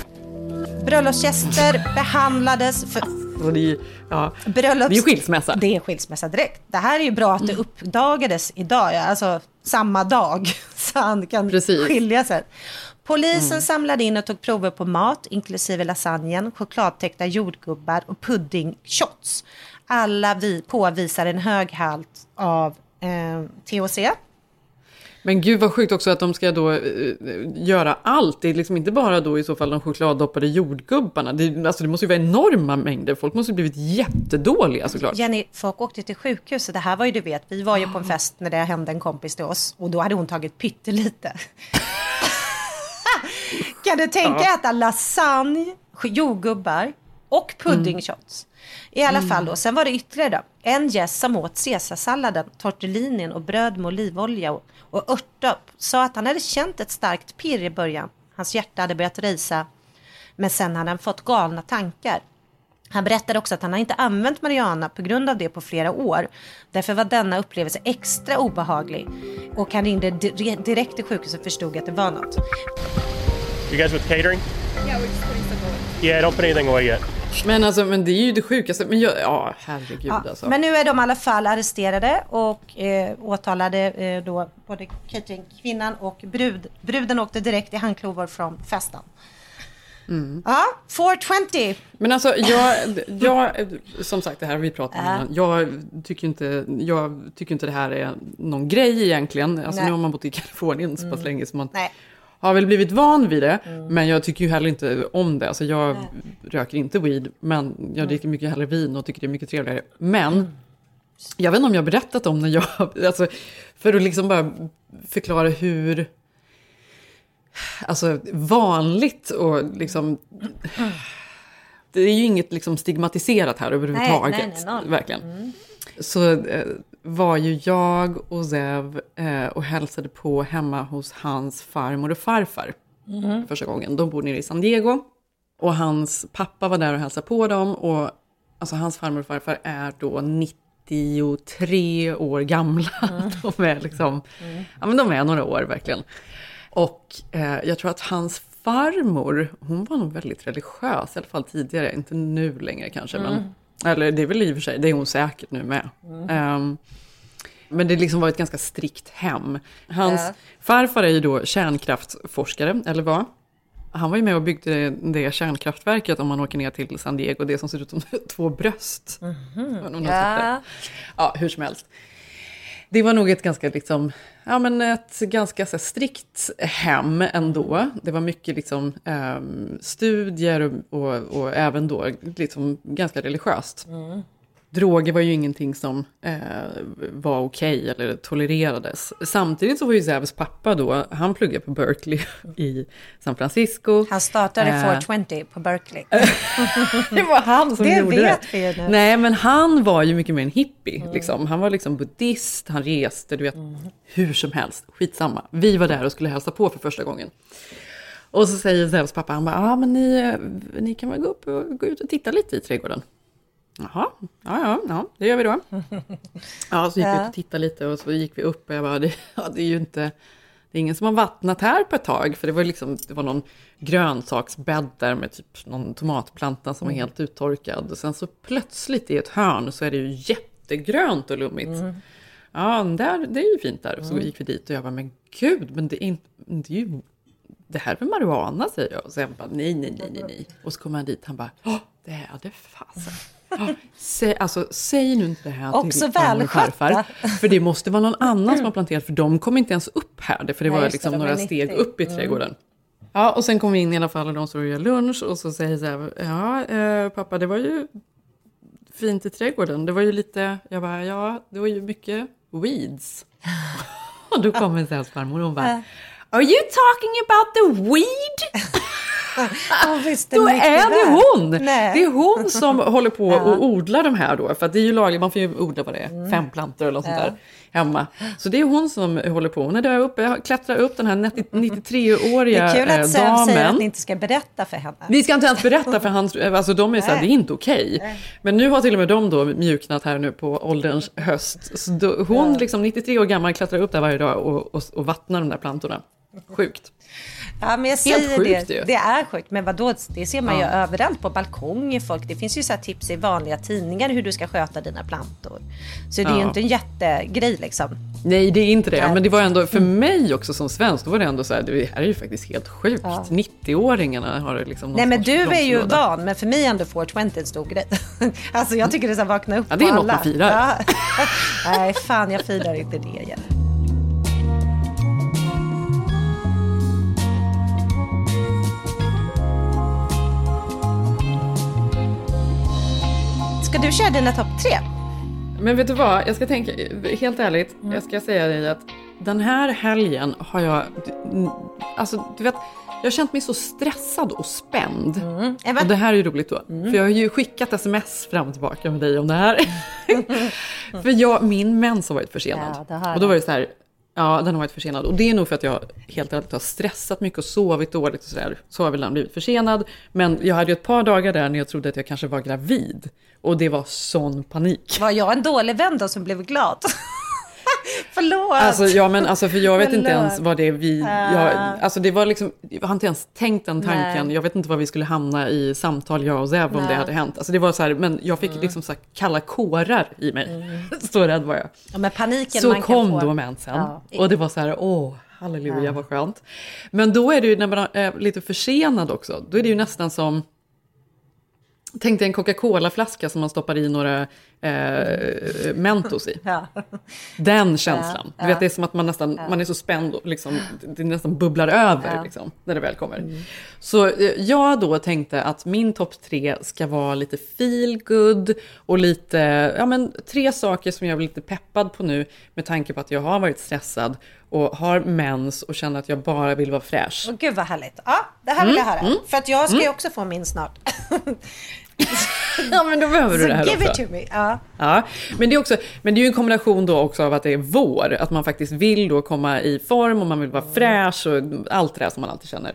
Bröllopsgäster behandlades för det, är, ju- ja. Bröllops... det är ju skilsmässa. Det är skilsmässa direkt. Det här är ju bra att det uppdagades idag, ja, alltså samma dag, så han kan skilja sig. Polisen samlade in och tog prover på mat, inklusive lasagnen, chokladtäckta jordgubbar och pudding-shots. Alla vi påvisar en hög halt av eh, THC. Men gud vad sjukt också att de ska då eh, göra allt. Det är liksom inte bara då i så fall de chokladdoppade jordgubbarna. Det, alltså det måste ju vara enorma mängder. Folk måste ju blivit jättedåliga såklart. Jenny, folk åkte till sjukhus. Det här var ju, du vet, vi var ju på en fest när det hände en kompis till oss och då hade hon tagit pyttelite. kan du tänka dig Ja. att äta lasagne, jordgubbar och puddingshots? I alla Mm. fall då, sen var det ytterligare då. En gäst som åt caesarsalladen, tortellinin och bröd med olivolja och, och örtdopp sa att han hade känt ett starkt pirr i början. Hans hjärta hade börjat risa. Men sen hade han fått galna tankar. Han berättade också att han har inte använt marijuana på grund av det på flera år. Därför var denna upplevelse extra obehaglig. Och han ringde di- direkt till sjukhuset och förstod att det var något. You guys with catering? Yeah, we're just putting stuff away. Yeah, don't put anything away yet. Men alltså, men det är ju det sjukaste. Men jag, ja, herregud Ja, alltså. Men nu är de i alla fall arresterade och eh, åtalade eh, då både cateringkvinnan och brud. Bruden åkte direkt i handklovar från festen. Mm. Ja, 420. Men alltså, jag, jag, som sagt, det här har vi pratat om innan. Jag tycker, inte, jag tycker inte det här är någon grej egentligen. Alltså, Nej. nu har man bott i Kalifornien så pass Mm. länge så man Nej. Har väl blivit van vid det. Mm. Men jag tycker ju heller inte om det. Alltså, jag Nej. röker inte weed, men jag Mm. dricker mycket hellre vin och tycker det är mycket trevligare. Men jag vet inte om jag har berättat om när jag, alltså, för att liksom bara förklara hur alltså, vanligt och liksom... Det är ju inget liksom stigmatiserat här överhuvudtaget. Nej, nej, nej, verkligen. Mm. Så eh, var ju jag och Zev eh, och hälsade på hemma hos hans farmor och farfar Mhm. första gången. De bor nere i San Diego. Och hans pappa var där och hälsade på dem. Och alltså, hans farmor och farfar är då 93 år gamla. De är liksom, ja men de är några år verkligen. Och eh, jag tror att hans farmor, hon var nog väldigt religiös, i alla fall tidigare, inte nu längre kanske. Men, Mm. Eller det är väl i och för sig, det är hon säkert nu med. Mm. Ehm, men det liksom var ett ganska strikt hem. Hans Ja. farfar är ju då kärnkraftsforskare, eller vad? Han var ju med och byggde det kärnkraftverket om man åker ner till San Diego, det som ser ut som två bröst. Sett det. Ja. Ja, hur som helst. Det var nog ett ganska, liksom, ja, men ett ganska så här, strikt hem ändå. Det var mycket liksom, ehm, studier och, och, och även då liksom, ganska religiöst. Mm. Droger var ju ingenting som eh, var okej eller tolererades. Samtidigt så var ju Zevs pappa då, han pluggade på Berkeley i San Francisco. Han startade Eh, 420 på Berkeley. det var han som det gjorde vet det. vi ju nu. Nej, men han var ju mycket mer en hippie. Mm. Liksom. Han var liksom buddhist, han reste, du vet, hur som helst. Skitsamma. Vi var där och skulle hälsa på för första gången. Och så säger Zevs pappa, han bara, ja men ni, eh, ni kan väl gå upp och gå ut och titta lite i trädgården. Jaha, ja, ja, ja, det gör vi då. Ja, så gick vi Ja. ut och tittade lite och så gick vi upp och jag bara, det, ja, det är ju inte, det är ingen som har vattnat här på ett tag. För det var liksom, det var någon grönsaksbädd där med typ någon tomatplanta som var Mm. helt uttorkad. Och sen så plötsligt i ett hörn så är det ju jättegrönt och lummigt. Mm. Ja, där, det är ju fint där. Så Mm. gick vi dit och jag bara, men gud, men det är, inte, det är ju, det här är marijuana säger jag. Och sen bara, nej, nej, nej, nej, nej. Och så kommer han dit, han bara, "Åh, det är det fasen. Säg, alltså, säg nu inte det här Också till farmor och farfar. För det måste vara någon annan som har planterat, för de kom inte ens upp här. det- För det Nej, var det, liksom de är några 90. steg upp i Mm. trädgården. Ja, och sen kom vi in i alla fall och de står och gör lunch och så säger så här, ja eh, pappa det var ju fint i trädgården. Det var ju lite, jag bara, ja det var ju mycket weeds. och då kommer Sävs farmor och hon bara, Are you talking about the weed? Då är det hon! Nej. Det är hon som håller på och odlar de här då. För det är ju lagligt, man får ju odla vad det är, Mm. fem plantor eller något sånt där hemma. Så det är hon som håller på. Hon är där uppe, klättrar upp den här 90 93-åriga Det är kul eh, att Säv säger att damen. ni inte ska berätta för henne. Vi ska inte ens berätta för han, alltså de är så här, det är inte okej. Nej. Men nu har till och med de då mjuknat här nu på ålderns höst. Så då, hon, liksom 93 år gammal, klättrar upp där varje dag och, och, och vattnar de där plantorna. Sjukt. Ja, men jag Helt säger sjukt det. ju. Det är sjukt. Men vadå, det ser man ju Ja. överallt på balkonger. Folk. Det finns ju så tips i vanliga tidningar hur du ska sköta dina plantor. Så det är ju Ja. inte en jättegrej liksom. Nej, det är inte det. Men det var ändå, för mig också som svensk, då var det ändå så här, det här är ju faktiskt helt sjukt. Ja. 90-åringarna har det liksom Nej men du är ju van, men för mig är ändå 420 en stor grej. alltså jag tycker det är så här, vakna upp Ja, det är något alla. man firar. Ja. Nej fan jag firar inte det igen. Ska du köra dina topp tre? Men vet du vad, jag ska tänka, helt ärligt, Mm. jag ska säga dig att den här helgen har jag, alltså du vet, jag har känt mig så stressad och spänd. Mm. Och det här är ju roligt då, för jag har ju skickat sms fram och tillbaka med dig om det här. för jag, min mens har varit försenad. Ja, och då var det så här, ja den har varit försenad. Och det är nog för att jag helt ärligt har stressat mycket och sovit dåligt och sådär. Så har väl den blivit försenad. Men jag hade ju ett par dagar där när jag trodde att jag kanske var gravid. Och det var sån panik. Var jag en dålig vän då som blev glad? Förlåt! Alltså, ja, men alltså, för jag vet inte Förlåt. ens vad det är vi... Jag, alltså, det var liksom, jag har inte ens tänkt den tanken. Nej. Jag vet inte var vi skulle hamna i samtal, jag och Zev, om det hade hänt. Alltså, det var så här, men jag fick Mm. liksom så här, kalla kårar i mig. Så rädd var jag. Ja, men paniken Så man kan kom få. då mensen. Ja. Och det var så här, åh, halleluja, Ja. vad skönt. Men då är det ju, när man är lite försenad också, då är det ju nästan som... Tänk dig en Coca-Cola-flaska som man stoppar i några eh, Mentos i. Ja. Den känslan. Ja, Du vet, ja. det är som att man nästan Ja. man är så spänd och liksom, det nästan bubblar över Ja. Mm. liksom, när det väl kommer. Så eh, jag då tänkte att min topp tre ska vara lite feel good och lite, ja men tre saker som jag blir lite peppad på nu med tanke på att jag har varit stressad och har mens och känner att jag bara vill vara fräsch. Åh, Gud vad härligt. Ja, det här vill Mm, jag höra. mm, För att jag ska ju mm. också få min snart. Ja men då behöver du det här give också. it to me. Ja. Ja, men det, är också, men det är ju en kombination då också av att det är vår, att man faktiskt vill då komma i form och man vill vara fräsch och allt det där som man alltid känner.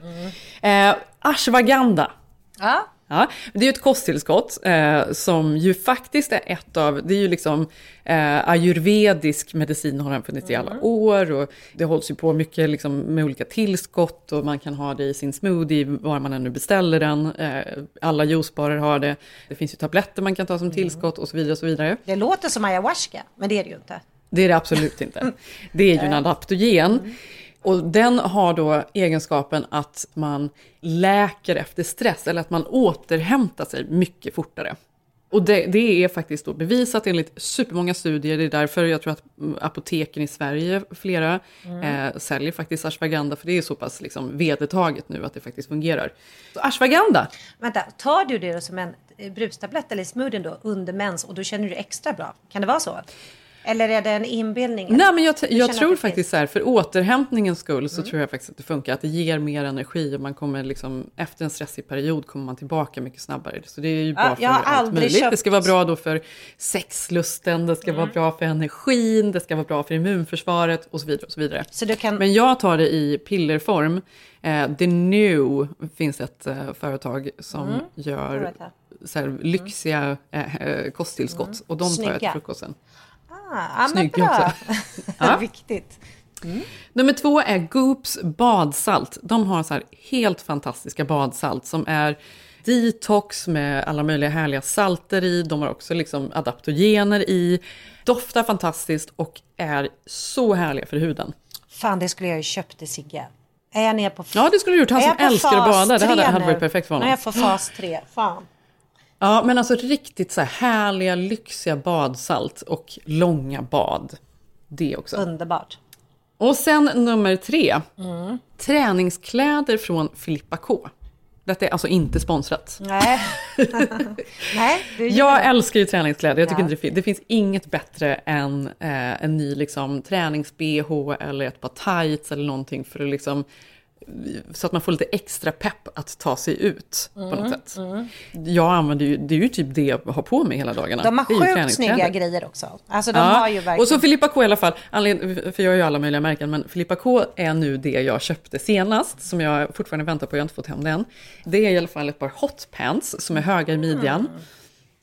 Eh, ashwagandha. Ja. Ja, det är ju ett kosttillskott eh, som ju faktiskt är ett av, det är ju liksom eh, ayurvedisk medicin har den funnits i alla år och det hålls ju på mycket liksom, med olika tillskott och man kan ha det i sin smoothie var man än nu beställer den. Eh, alla juicebarer har det. Det finns ju tabletter man kan ta som tillskott och så vidare och så vidare. Det låter som ayahuasca, men det är det ju inte. Det är det absolut inte. Det är ju en adaptogen. Och den har då egenskapen att man läker efter stress, eller att man återhämtar sig mycket fortare. Och det, det är faktiskt då bevisat enligt supermånga studier. Det är därför jag tror att mm, apoteken i Sverige, flera, eh, säljer faktiskt ashwagandha. För det är så pass liksom vedertaget nu att det faktiskt fungerar. Så ashwagandha, Vänta, tar du det som en eh, brustablett eller i smoothien då under mens och då känner du extra bra? Kan det vara så? Eller är det en inbildning? Nej, men jag, jag tror faktiskt så här, för återhämtningens skull så tror jag faktiskt att det funkar. Att det ger mer energi och man kommer liksom, efter en stressig period kommer man tillbaka mycket snabbare. Så det är ju bra Ja, för allt möjligt. köpt- Det ska vara bra då för sexlusten, det ska vara bra för energin, det ska vara bra för immunförsvaret och så vidare. Och så vidare. Så kan... Men jag tar det i pillerform. Eh, The New finns ett eh, företag som Mm, gör så här, lyxiga eh, eh, kosttillskott. Och de tar jag till frukosten. Ah, ja, men Snygg bra. också. Ja. Viktigt. Nummer två är Goops badsalt. De har så här helt fantastiska badsalt som är detox med alla möjliga härliga salter i. De har också liksom adaptogener i. Doftar fantastiskt och är så härliga för huden. Fan, det skulle jag ju köpt till Sigge. Är jag ner på... Ja, det skulle du gjort. Han som älskar att fas bada. Det hade, hade varit perfekt för honom. När jag får fas 3. Fan. Ja, men alltså riktigt så här härliga, lyxiga badsalt och långa bad. Det också. Underbart. Och sen nummer tre. Mm. Träningskläder från Filippa K. Detta är alltså inte sponsrat. Nej. Nej, Jag älskar ju träningskläder. Jag tycker Ja. inte det, det finns inget bättre än eh, en ny liksom, tränings-bh eller ett par tights eller någonting för att liksom så att man får lite extra pepp att ta sig ut på något Mm, sätt. mm. Jag använder ju, det är ju typ det jag har på mig hela dagarna. De har sjukt snygga grejer också. Alltså de har ju verkligen... Och så Filippa K i alla fall, för jag har ju alla möjliga märken, men Filippa K är nu det jag köpte senast, som jag fortfarande väntar på, jag har inte fått hem det än. Det är i alla fall ett par hot pants som är höga i midjan. Mm.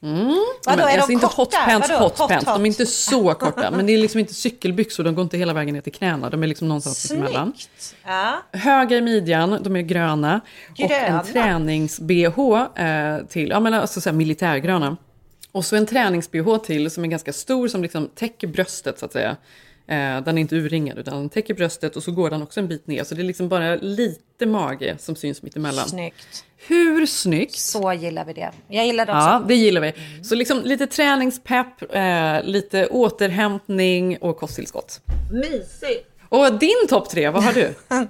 Vadå, men, är de alltså inte hot korta? pants, Vadå? hot, Hot, pants, de är hot? inte så korta, men det är liksom inte cykelbyxor, de går inte hela vägen ner till knäna, de är liksom någonstans emellan. Snyggt. Ja. Höga i midjan, de är gröna. Och Gröna? en tränings-bh eh, till, ja men alltså så här militärgröna. Och så en tränings-bh till som är ganska stor, som liksom täcker bröstet så att säga. Eh, den är inte urringad utan den täcker bröstet och så går den också en bit ner. Så det är liksom bara lite mage som syns mitt emellan. Snyggt. Hur snyggt? Så gillar vi det. Jag gillar det också. Ja, det gillar vi. Så liksom lite träningspepp, eh, lite återhämtning och kosttillskott. Mysigt. Och din topp tre, vad har du?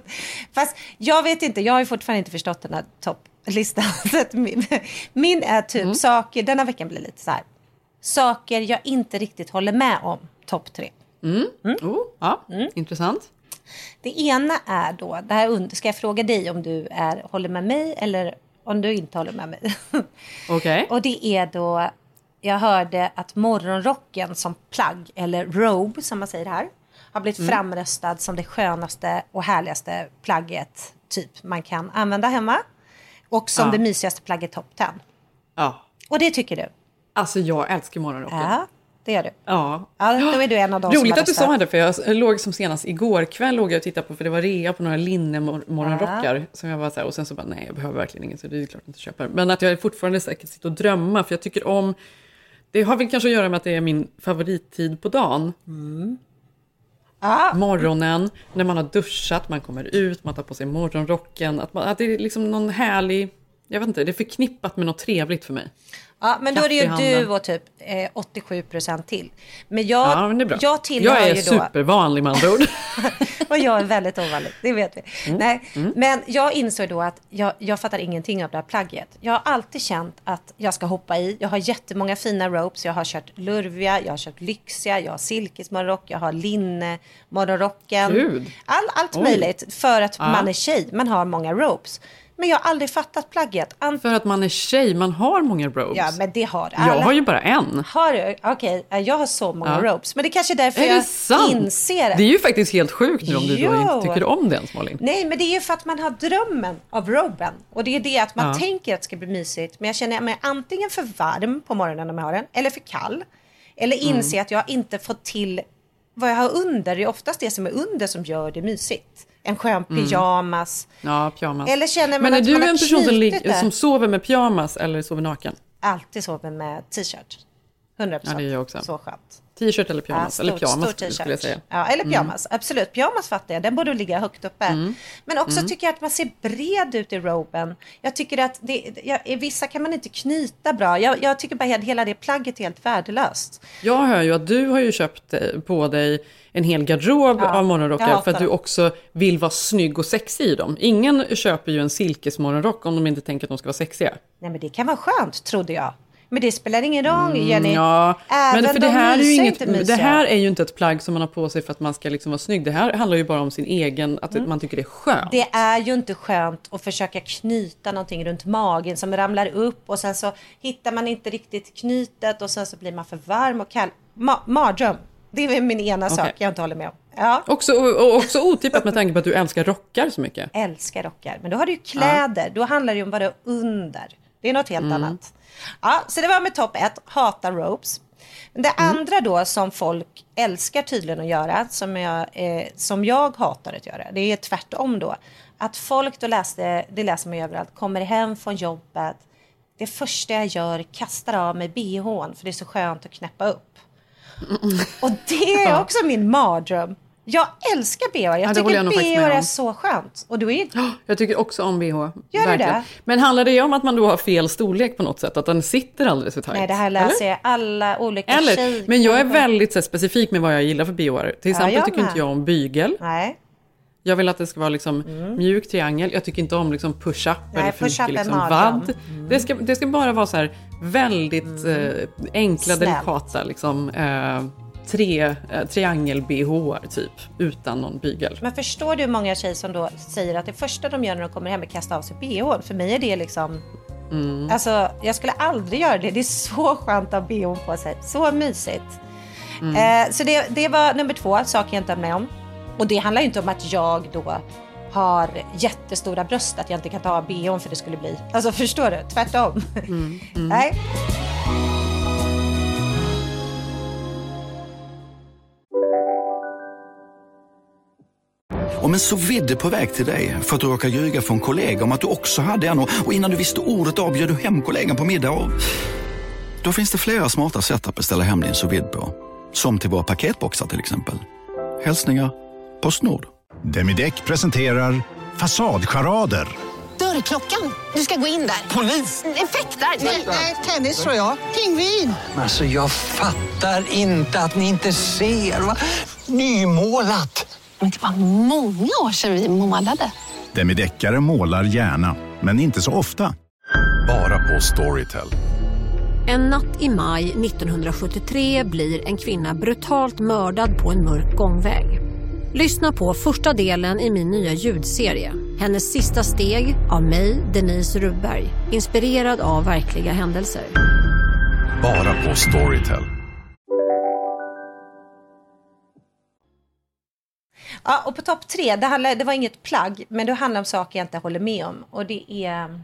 Fast jag vet inte, jag har ju fortfarande inte förstått den här topplistan. Min, min är typ Mm. saker, denna veckan blir lite så här. Saker jag inte riktigt håller med om, topp tre. Mm. Oh, ja, intressant. Det ena är då, det här und- ska jag fråga dig om du är, håller med mig eller om du inte håller med mig. Okej. Och det är då, jag hörde att morgonrocken som plagg, eller robe som man säger här, har blivit Mm. framröstad som det skönaste och härligaste plagget typ man kan använda hemma. Och som Ja. det mysigaste plagget top 10. Ja. Och det tycker du? Alltså jag älskar morgonrocken. Ja. Det gör du. Ja. ja då är du en av dem Roligt som att du röstat. sa det, för jag låg som senast igår kväll låg jag och tittade på, för det var rea på några linnemorgonrockar. Som jag var så här, och sen så bara, nej jag behöver verkligen inget, så det är klart jag inte köper. Men att jag fortfarande säkert sitter och drömmer, för jag tycker om, det har väl kanske att göra med att det är min favorittid på dagen. Ah. Morgonen, när man har duschat, man kommer ut, man tar på sig morgonrocken. Att, man, att det är liksom någon härlig, jag vet inte, det är förknippat med något trevligt för mig. Ja, men då är det ju du och typ eh, 87 procent till. Men jag, ja, men det är bra. jag tillhör jag är ju då... supervanlig med andra ord. och jag är väldigt ovanlig, det vet vi. Mm. Nej, Mm. Men jag insåg då att jag, jag fattar ingenting av det här plagget. Jag har alltid känt att jag ska hoppa i. Jag har jättemånga fina ropes. Jag har kört lurviga, jag har kört lyxiga, jag har silkesmorgonrock, jag har linne, morgonrocken. Gud. All, allt Oj. möjligt för att Ja. man är tjej. Man har många ropes. Men jag har aldrig fattat plagget. Ant- För att man är tjej, man har många robes. Ja, men det har Jag alla. har ju bara en. Har du? Okej, eh, jag har så många Ja. ropes. Men det kanske är därför Är jag det sant? inser det. Det är ju faktiskt helt sjukt nu om du då Jo. inte tycker om den, Malin. Nej, men det är ju för att man har drömmen av roben. Och det är det att man Ja. tänker att det ska bli mysigt. Men jag känner mig antingen för varm på morgonen om jag har den, eller för kall. Eller Mm. inser att jag inte fått till vad jag har under. Det är oftast det som är under som gör det mysigt. En skön Mm. pyjamas. Ja, pyjamas. Eller känner man Men är att du man en person som, som sover med pyjamas eller sover naken? Alltid sover med t-shirt. 100 Ja, det gör jag också. Så skönt. T-shirt eller pyjamas? Ja, eller stor- pyjamas stor skulle jag säga. Ja, eller Mm. pyjamas. Absolut. Pyjamas fattar jag. Den borde ligga högt uppe. Mm. Men också Mm. tycker jag att man ser bred ut i roben. Jag tycker att det, jag, i vissa kan man inte knyta bra. Jag, jag tycker bara att hela det plagget är helt värdelöst. Jag hör ju att du har ju köpt eh, på dig en hel garderob Ja, av morgonrockar för att du också vill vara snygg och sexig i dem. Ingen köper ju en silkesmorgonrock om de inte tänker att de ska vara sexiga. Nej, men det kan vara skönt, trodde jag. Men det spelar ingen roll, Jenny. Mm, ja, Även men för det de här, är ju inget, det här är ju inte ett plagg som man har på sig för att man ska liksom vara snygg. Det här handlar ju bara om sin egen, att Mm. man tycker det är skönt. Det är ju inte skönt att försöka knyta någonting runt magen som ramlar upp och sen så hittar man inte riktigt knytet och sen så blir man för varm och kall. Ma- mardröm. Det är min ena Okej. sak jag inte håller med om. Ja. Också, och också otippat med tanke på att du älskar rockar så mycket. Älskar rockar. Men då har du ju kläder. Då handlar det ju om vad du har under. Det är något helt Mm. annat. Ja, så det var med topp ett. Hata ropes. Det Mm. andra då som folk älskar tydligen att göra, som jag, eh, som jag hatar att göra, det är tvärtom då. Att folk då läste, det läser man ju överallt, kommer hem från jobbet. Det första jag gör kastar av mig bhn för det är så skönt att knäppa upp. Och det är också min mardröm. Jag älskar bh. Jag Ja, tycker jag bh är så skönt. Och då är Jag tycker också om bh. Gör du verkligen. det? Men handlar det om att man då har fel storlek på något sätt? Att den sitter alldeles för tajt? Nej, det här läser jag alla olika Eller? tjej- Eller? Men jag är väldigt så specifik med vad jag gillar för bh. Till exempel jag tycker inte jag om bygel. Nej. Jag vill att det ska vara liksom mjuk triangel. Jag tycker inte om liksom push-up eller för mycket liksom vadd. Det, ska, det ska bara vara så här väldigt eh, enkla, Snällt. delikata liksom, eh, tre, eh, triangel-bh typ. Utan någon bygel. Men förstår du hur många tjejer som då säger att det första de gör när de kommer hem är att kasta av sig bhn? För mig är det liksom... Mm. Alltså, jag skulle aldrig göra det. Det är så skönt att ha bhn på sig. Så mysigt. Mm. Eh, så det, det var nummer två, saker jag inte är med om. Och det handlar ju inte om att jag då har jättestora bröst, att jag inte kan ta av bhn för det skulle bli... Alltså förstår du? Tvärtom. Mm. Nej. Om en så vidde på väg till dig för att du råkar ljuga från kollega om att du också hade en och innan du visste ordet av bjöd du hem kollegan på middag och... Då finns det flera smarta sätt att beställa hem din sous på. Som till våra paketboxar till exempel. Hälsningar Postnord. Demideck presenterar Fasadcharader. Dörrklockan. Du ska gå in där. Polis? Effektar? Nej, tennis tror jag. Pingvin. Alltså jag fattar inte att ni inte ser. Va? Nymålat! Men det var många år sedan vi målade. Demideckare målar gärna, men inte så ofta. Bara på Storytel. En natt i maj 1973 blir en kvinna brutalt mördad på en mörk gångväg. Lyssna på första delen i min nya ljudserie. Hennes sista steg av mig, Denise Rubberg. Inspirerad av verkliga händelser. Bara på Storytel. Ja, och på topp tre, det, handlar, det var inget plagg, men det handlar om saker jag inte håller med om. Och det är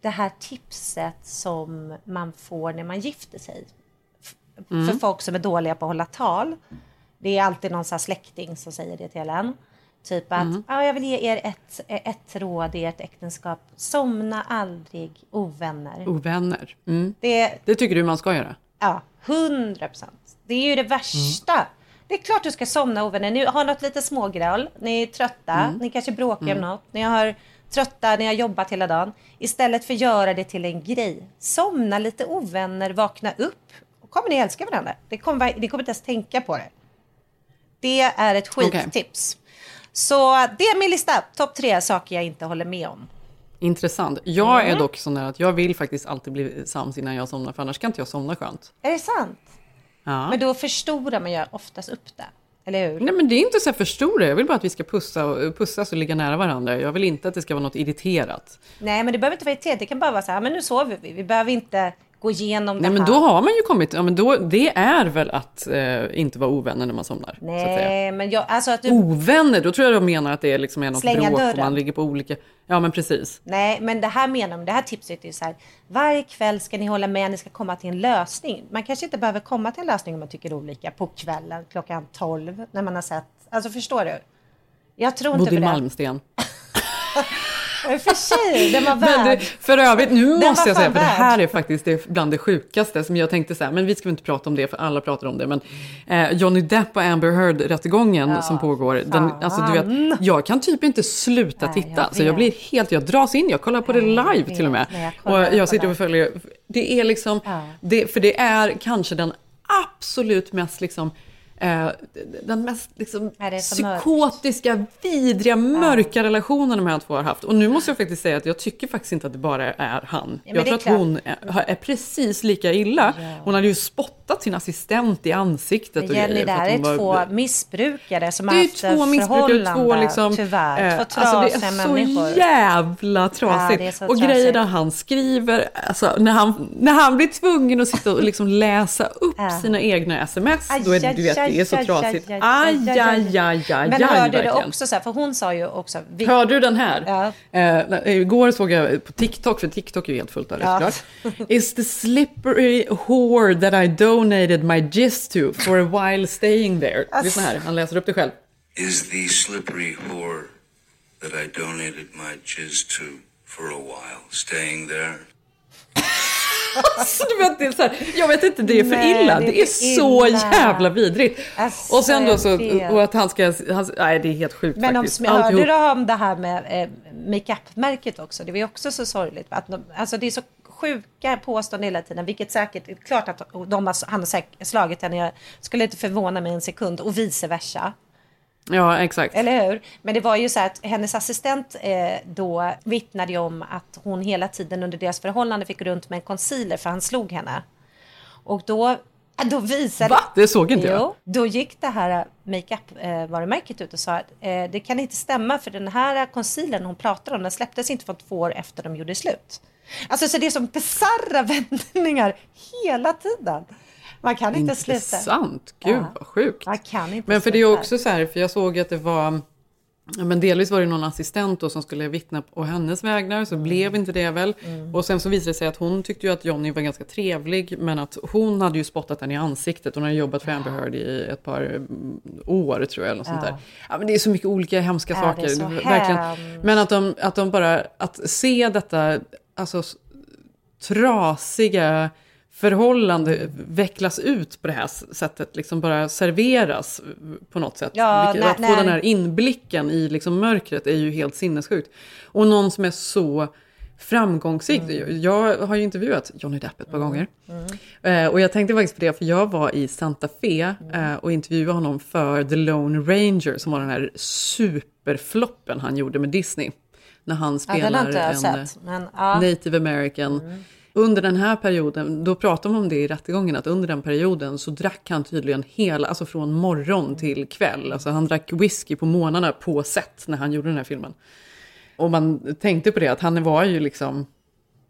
det här tipset som man får när man gifter sig. F- för folk som är dåliga på att hålla tal. Det är alltid någon så släkting som säger det till en. Typ att Mm. ah, jag vill ge er ett, ett råd i ert äktenskap. Somna aldrig ovänner. Ovänner. Mm. Det, Det tycker du man ska göra? Ja, hundra procent. Det är ju det värsta. Det är klart du ska somna ovänner. Ni har något lite smågräl. Ni är trötta. Mm. Ni kanske bråkar Mm. om något. Ni har trötta, ni har jobbat hela dagen. Istället för att göra det till en grej. Somna lite ovänner, vakna upp. Och kommer ni älska varandra. Det kommer, ni kommer inte ens tänka på det. Det är ett skittips. Så det är min lista. Topp tre saker jag inte håller med om. Intressant. Jag är Mm. dock sån där att jag vill faktiskt alltid bli sams innan jag somnar, för annars kan inte jag somna skönt. Är det sant? Ja. Men då förstorar man ju oftast upp det. Eller hur? Nej men det är inte så här för stora. Jag vill bara att vi ska pussa och, pussas och ligga nära varandra. Jag vill inte att det ska vara något irriterat. Nej, men det behöver inte vara irriterat. Det kan bara vara så här, men nu sover vi. Vi behöver inte gå igenom Nej det men här. då har man ju kommit, ja men då, det är väl att eh, inte vara ovänner när man somnar. Nej, men jag, alltså att du... Ovänner, då tror jag de menar att det är liksom är något Slänga bråk och dörren. man ligger på olika... Ja men precis. Nej, men det här menar de, det här tipset är ju så här. Varje kväll ska ni hålla med, ni ska komma till en lösning. Man kanske inte behöver komma till en lösning om man tycker olika på kvällen klockan 12 när man har sett. Alltså förstår du? Jag tror inte Bodil på det. Malmsten. Och för sig, den var Men värd. det, för övrigt, nu Den måste jag säga, för det här är faktiskt det bland det sjukaste som jag tänkte så här, men vi ska väl inte prata om det för alla pratar om det, men eh, Johnny Depp och Amber Heard-rättegången som pågår, den, alltså du vet, jag kan typ inte sluta titta, jag så jag blir helt, jag dras in, jag kollar på det live till och med. Nej, jag och jag sitter och följer, det är liksom, det, för det är kanske den absolut mest liksom Eh, den mest liksom, det så mörkt. psykotiska, vidriga, mörka relationen de här två har haft. Och nu måste jag faktiskt säga att jag tycker faktiskt inte att det bara är han. men jag det tror att hon är, är precis lika illa. Hon hade ju spottat sin assistent i ansiktet. Men och Jenny, grejer det här är hon två var- missbrukare som det har är haft två missbrukare, två liksom... tyvärr. eh, två alltså trasiga det är så människor. jävla trasigt. Ja, det och trasigt. grejerna han skriver, alltså när han, när han blir tvungen att sitta och liksom läsa upp sina egna sms, då är det, du vet, det är så trasigt. aj, Aj, aj, aj, aj, Men hörde du också så här, för hon sa ju också... vi- Hörde du den här? Eh, igår såg jag på TikTok, för TikTok är ju helt fullt av det Ja. såklart. Is the slippery whore that I donated my gist to for a while staying there. Lyssna här, han läser upp det själv. is the slippery whore that I donated my jizz to for a while, staying there. Alltså, du vet, det är så här, jag vet inte, det är för Nej, illa. det Det är är, för så illa. jävla vidrigt. Alltså, och sen då så, och att han ska, han, nej det är helt sjukt Men om, faktiskt. hörde Alltihop. du om det här med eh, makeup-märket också? Det var ju också så sorgligt. Att de, alltså det är så sjuka påståenden hela tiden. Vilket säkert, det är klart att de har, han har säkert slagit henne. Jag skulle inte förvåna mig en sekund. Och vice versa. Ja, exakt. Eller hur? Men det var ju så att hennes assistent eh, då vittnade ju om att hon hela tiden under deras förhållande fick runt med en concealer för han slog henne. Och då, då visade... Va? Det såg inte jag. Jo, då gick det här makeup-varumärket ut och sa att eh, det kan inte stämma för den här concealern hon pratar om den släpptes inte för två år efter de gjorde slut. Alltså så det är som bisarra vändningar hela tiden. Man kan inte sluta. Intressant, gud Ja. vad sjukt. Man kan inte Men för det är sluta. också så här, för jag såg att det var, men delvis var det någon assistent då som skulle vittna på hennes vägnar, så blev inte det väl. Mm. Och sen så visade det sig att hon tyckte ju att Johnny var ganska trevlig, men att hon hade ju spottat henne i ansiktet. Hon hade jobbat för Amber Heard i ett par mm, år tror jag, eller något sånt Ja. där. Ja, men det är så mycket olika hemska Ja, saker. verkligen. Men att de, att de bara, att se detta, alltså trasiga förhållande vecklas ut på det här sättet, liksom bara serveras på något sätt. Ja, Vilket, när- att få när- den här inblicken i liksom mörkret är ju helt sinnessjukt. Och någon som är så framgångsrik. Mm. Jag har ju intervjuat Johnny Depp ett par gånger. Eh, och jag tänkte faktiskt på det, för jag var i Santa Fe Mm. eh, och intervjuade honom för The Lone Ranger, som var den här superfloppen han gjorde med Disney. När han Ja, spelar jag en sett. Men, ja. native american. Under den här perioden, då pratar man om det i rättegången, att under den perioden så drack han tydligen hela, alltså från morgon till kväll. Alltså han drack whisky på morgnarna på set när han gjorde den här filmen. Och man tänkte på det, att han var ju liksom,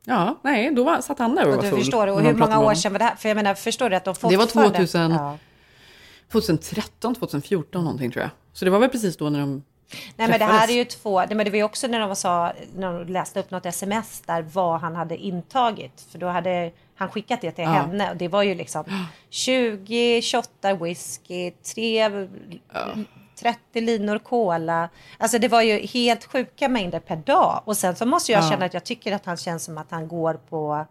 ja, nej, då var, satt han där och Och var du full. förstår, och hur många år sedan var det här? För jag menar, förstår du att de Det var fortfarande- 2000, Ja. 2013, 2014 någonting tror jag. Så det var väl precis då när de Nej men det här är ju två, nej, men det var ju också när de sa, när de läste upp något sms där vad han hade intagit. För då hade han skickat det till Ja. henne och det var ju liksom 20 shottar whisky, 3, 30 linor cola. Alltså det var ju helt sjuka mängder per dag. Och sen så måste jag Ja. känna att jag tycker att han känns som att han går på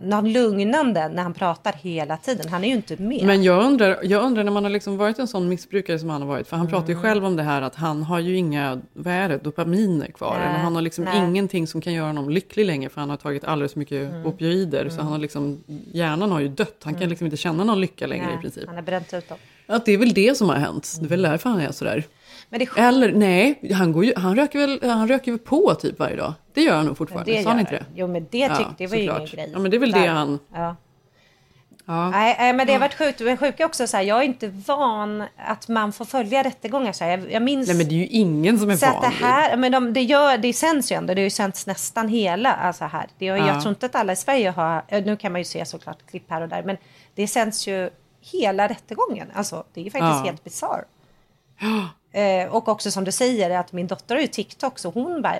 någon lugnande när han pratar hela tiden. Han är ju inte med. Men jag undrar, jag undrar när man har liksom varit en sån missbrukare som han har varit, för han pratar ju Mm. själv om det här att han har ju inga, vad är det, dopaminer kvar. Nej, han har liksom nej. ingenting som kan göra honom lycklig längre för han har tagit alldeles för mycket Mm. opioider. Så han har liksom, hjärnan har ju dött, han kan liksom inte känna någon lycka längre Nej, i princip. Han har bränt ut dem. Att det är väl det som har hänt, det är väl därför han är sådär. Men Eller nej, han, går ju, han, röker väl, han röker väl på typ varje dag. Det gör han nog fortfarande, det sa han inte det? Jo, men det tyckte- det var ju ingen grej. Ja, men det är väl det han... Ja. Ja. Nej, men det har varit sjukt. Det sjuka också så här, jag är inte van att man får följa rättegångar så här. Jag, jag minns... Nej men det är ju ingen som är så van det här, men de, det, gör, det sänds ju ändå, det har ju sänts nästan hela. Alltså här. Det har, Ja. Jag tror inte att alla i Sverige har, nu kan man ju se såklart klipp här och där, men det sänds ju hela rättegången. Alltså det är ju faktiskt Ja. helt bisarrt. Eh, och också som du säger att min dotter har ju TikTok så hon bara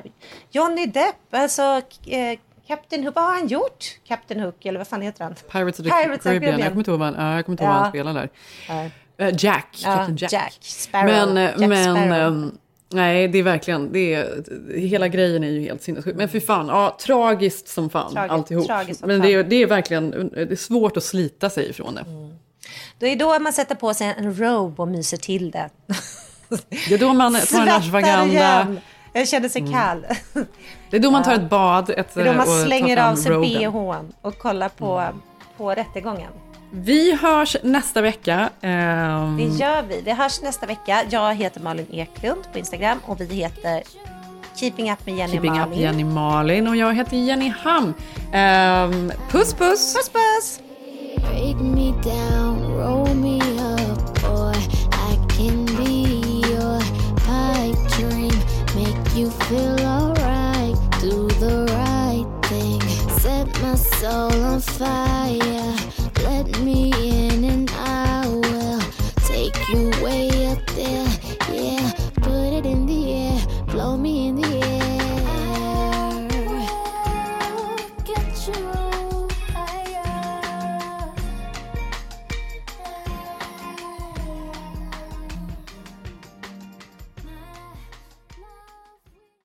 Johnny Depp, alltså eh, Captain Hook, vad har han gjort? Captain Hook eller vad fan heter han? Pirates of the Pirates Caribbean. Jag Caribbean. kommer inte ihåg vad han, ja, jag kommer inte ihåg vad Ja. han spelar där. Ja. Eh, Jack, Ja, Captain Jack. Jack Sparrow. Men, eh, Jack men Sparrow. ehm, nej, det är verkligen, det är, hela grejen är ju helt sinnessjuk. Men för fan, ja, tragiskt som fan Tragiskt, alltihop. tragiskt som Men det är, det är verkligen, det är svårt att slita sig ifrån det. Då är då man sätter på sig en robe och myser till det. Det är då man tar en ashwagandha. Jag känner sig Mm. kall. Det är då man tar ett bad. Ett, Det är då man slänger av sig bhn och kollar på, på rättegången. Vi hörs nästa vecka. Ehm, Det gör vi. Vi hörs nästa vecka. Jag heter Malin Eklund på Instagram och vi heter Keeping Up med Jenny Keeping och Up Malin. Jenny Malin och jag heter Jenny Ham. Ehm, puss puss! Puss puss! Break me down, roll me you feel alright, do the right thing. Set my soul on fire, let me in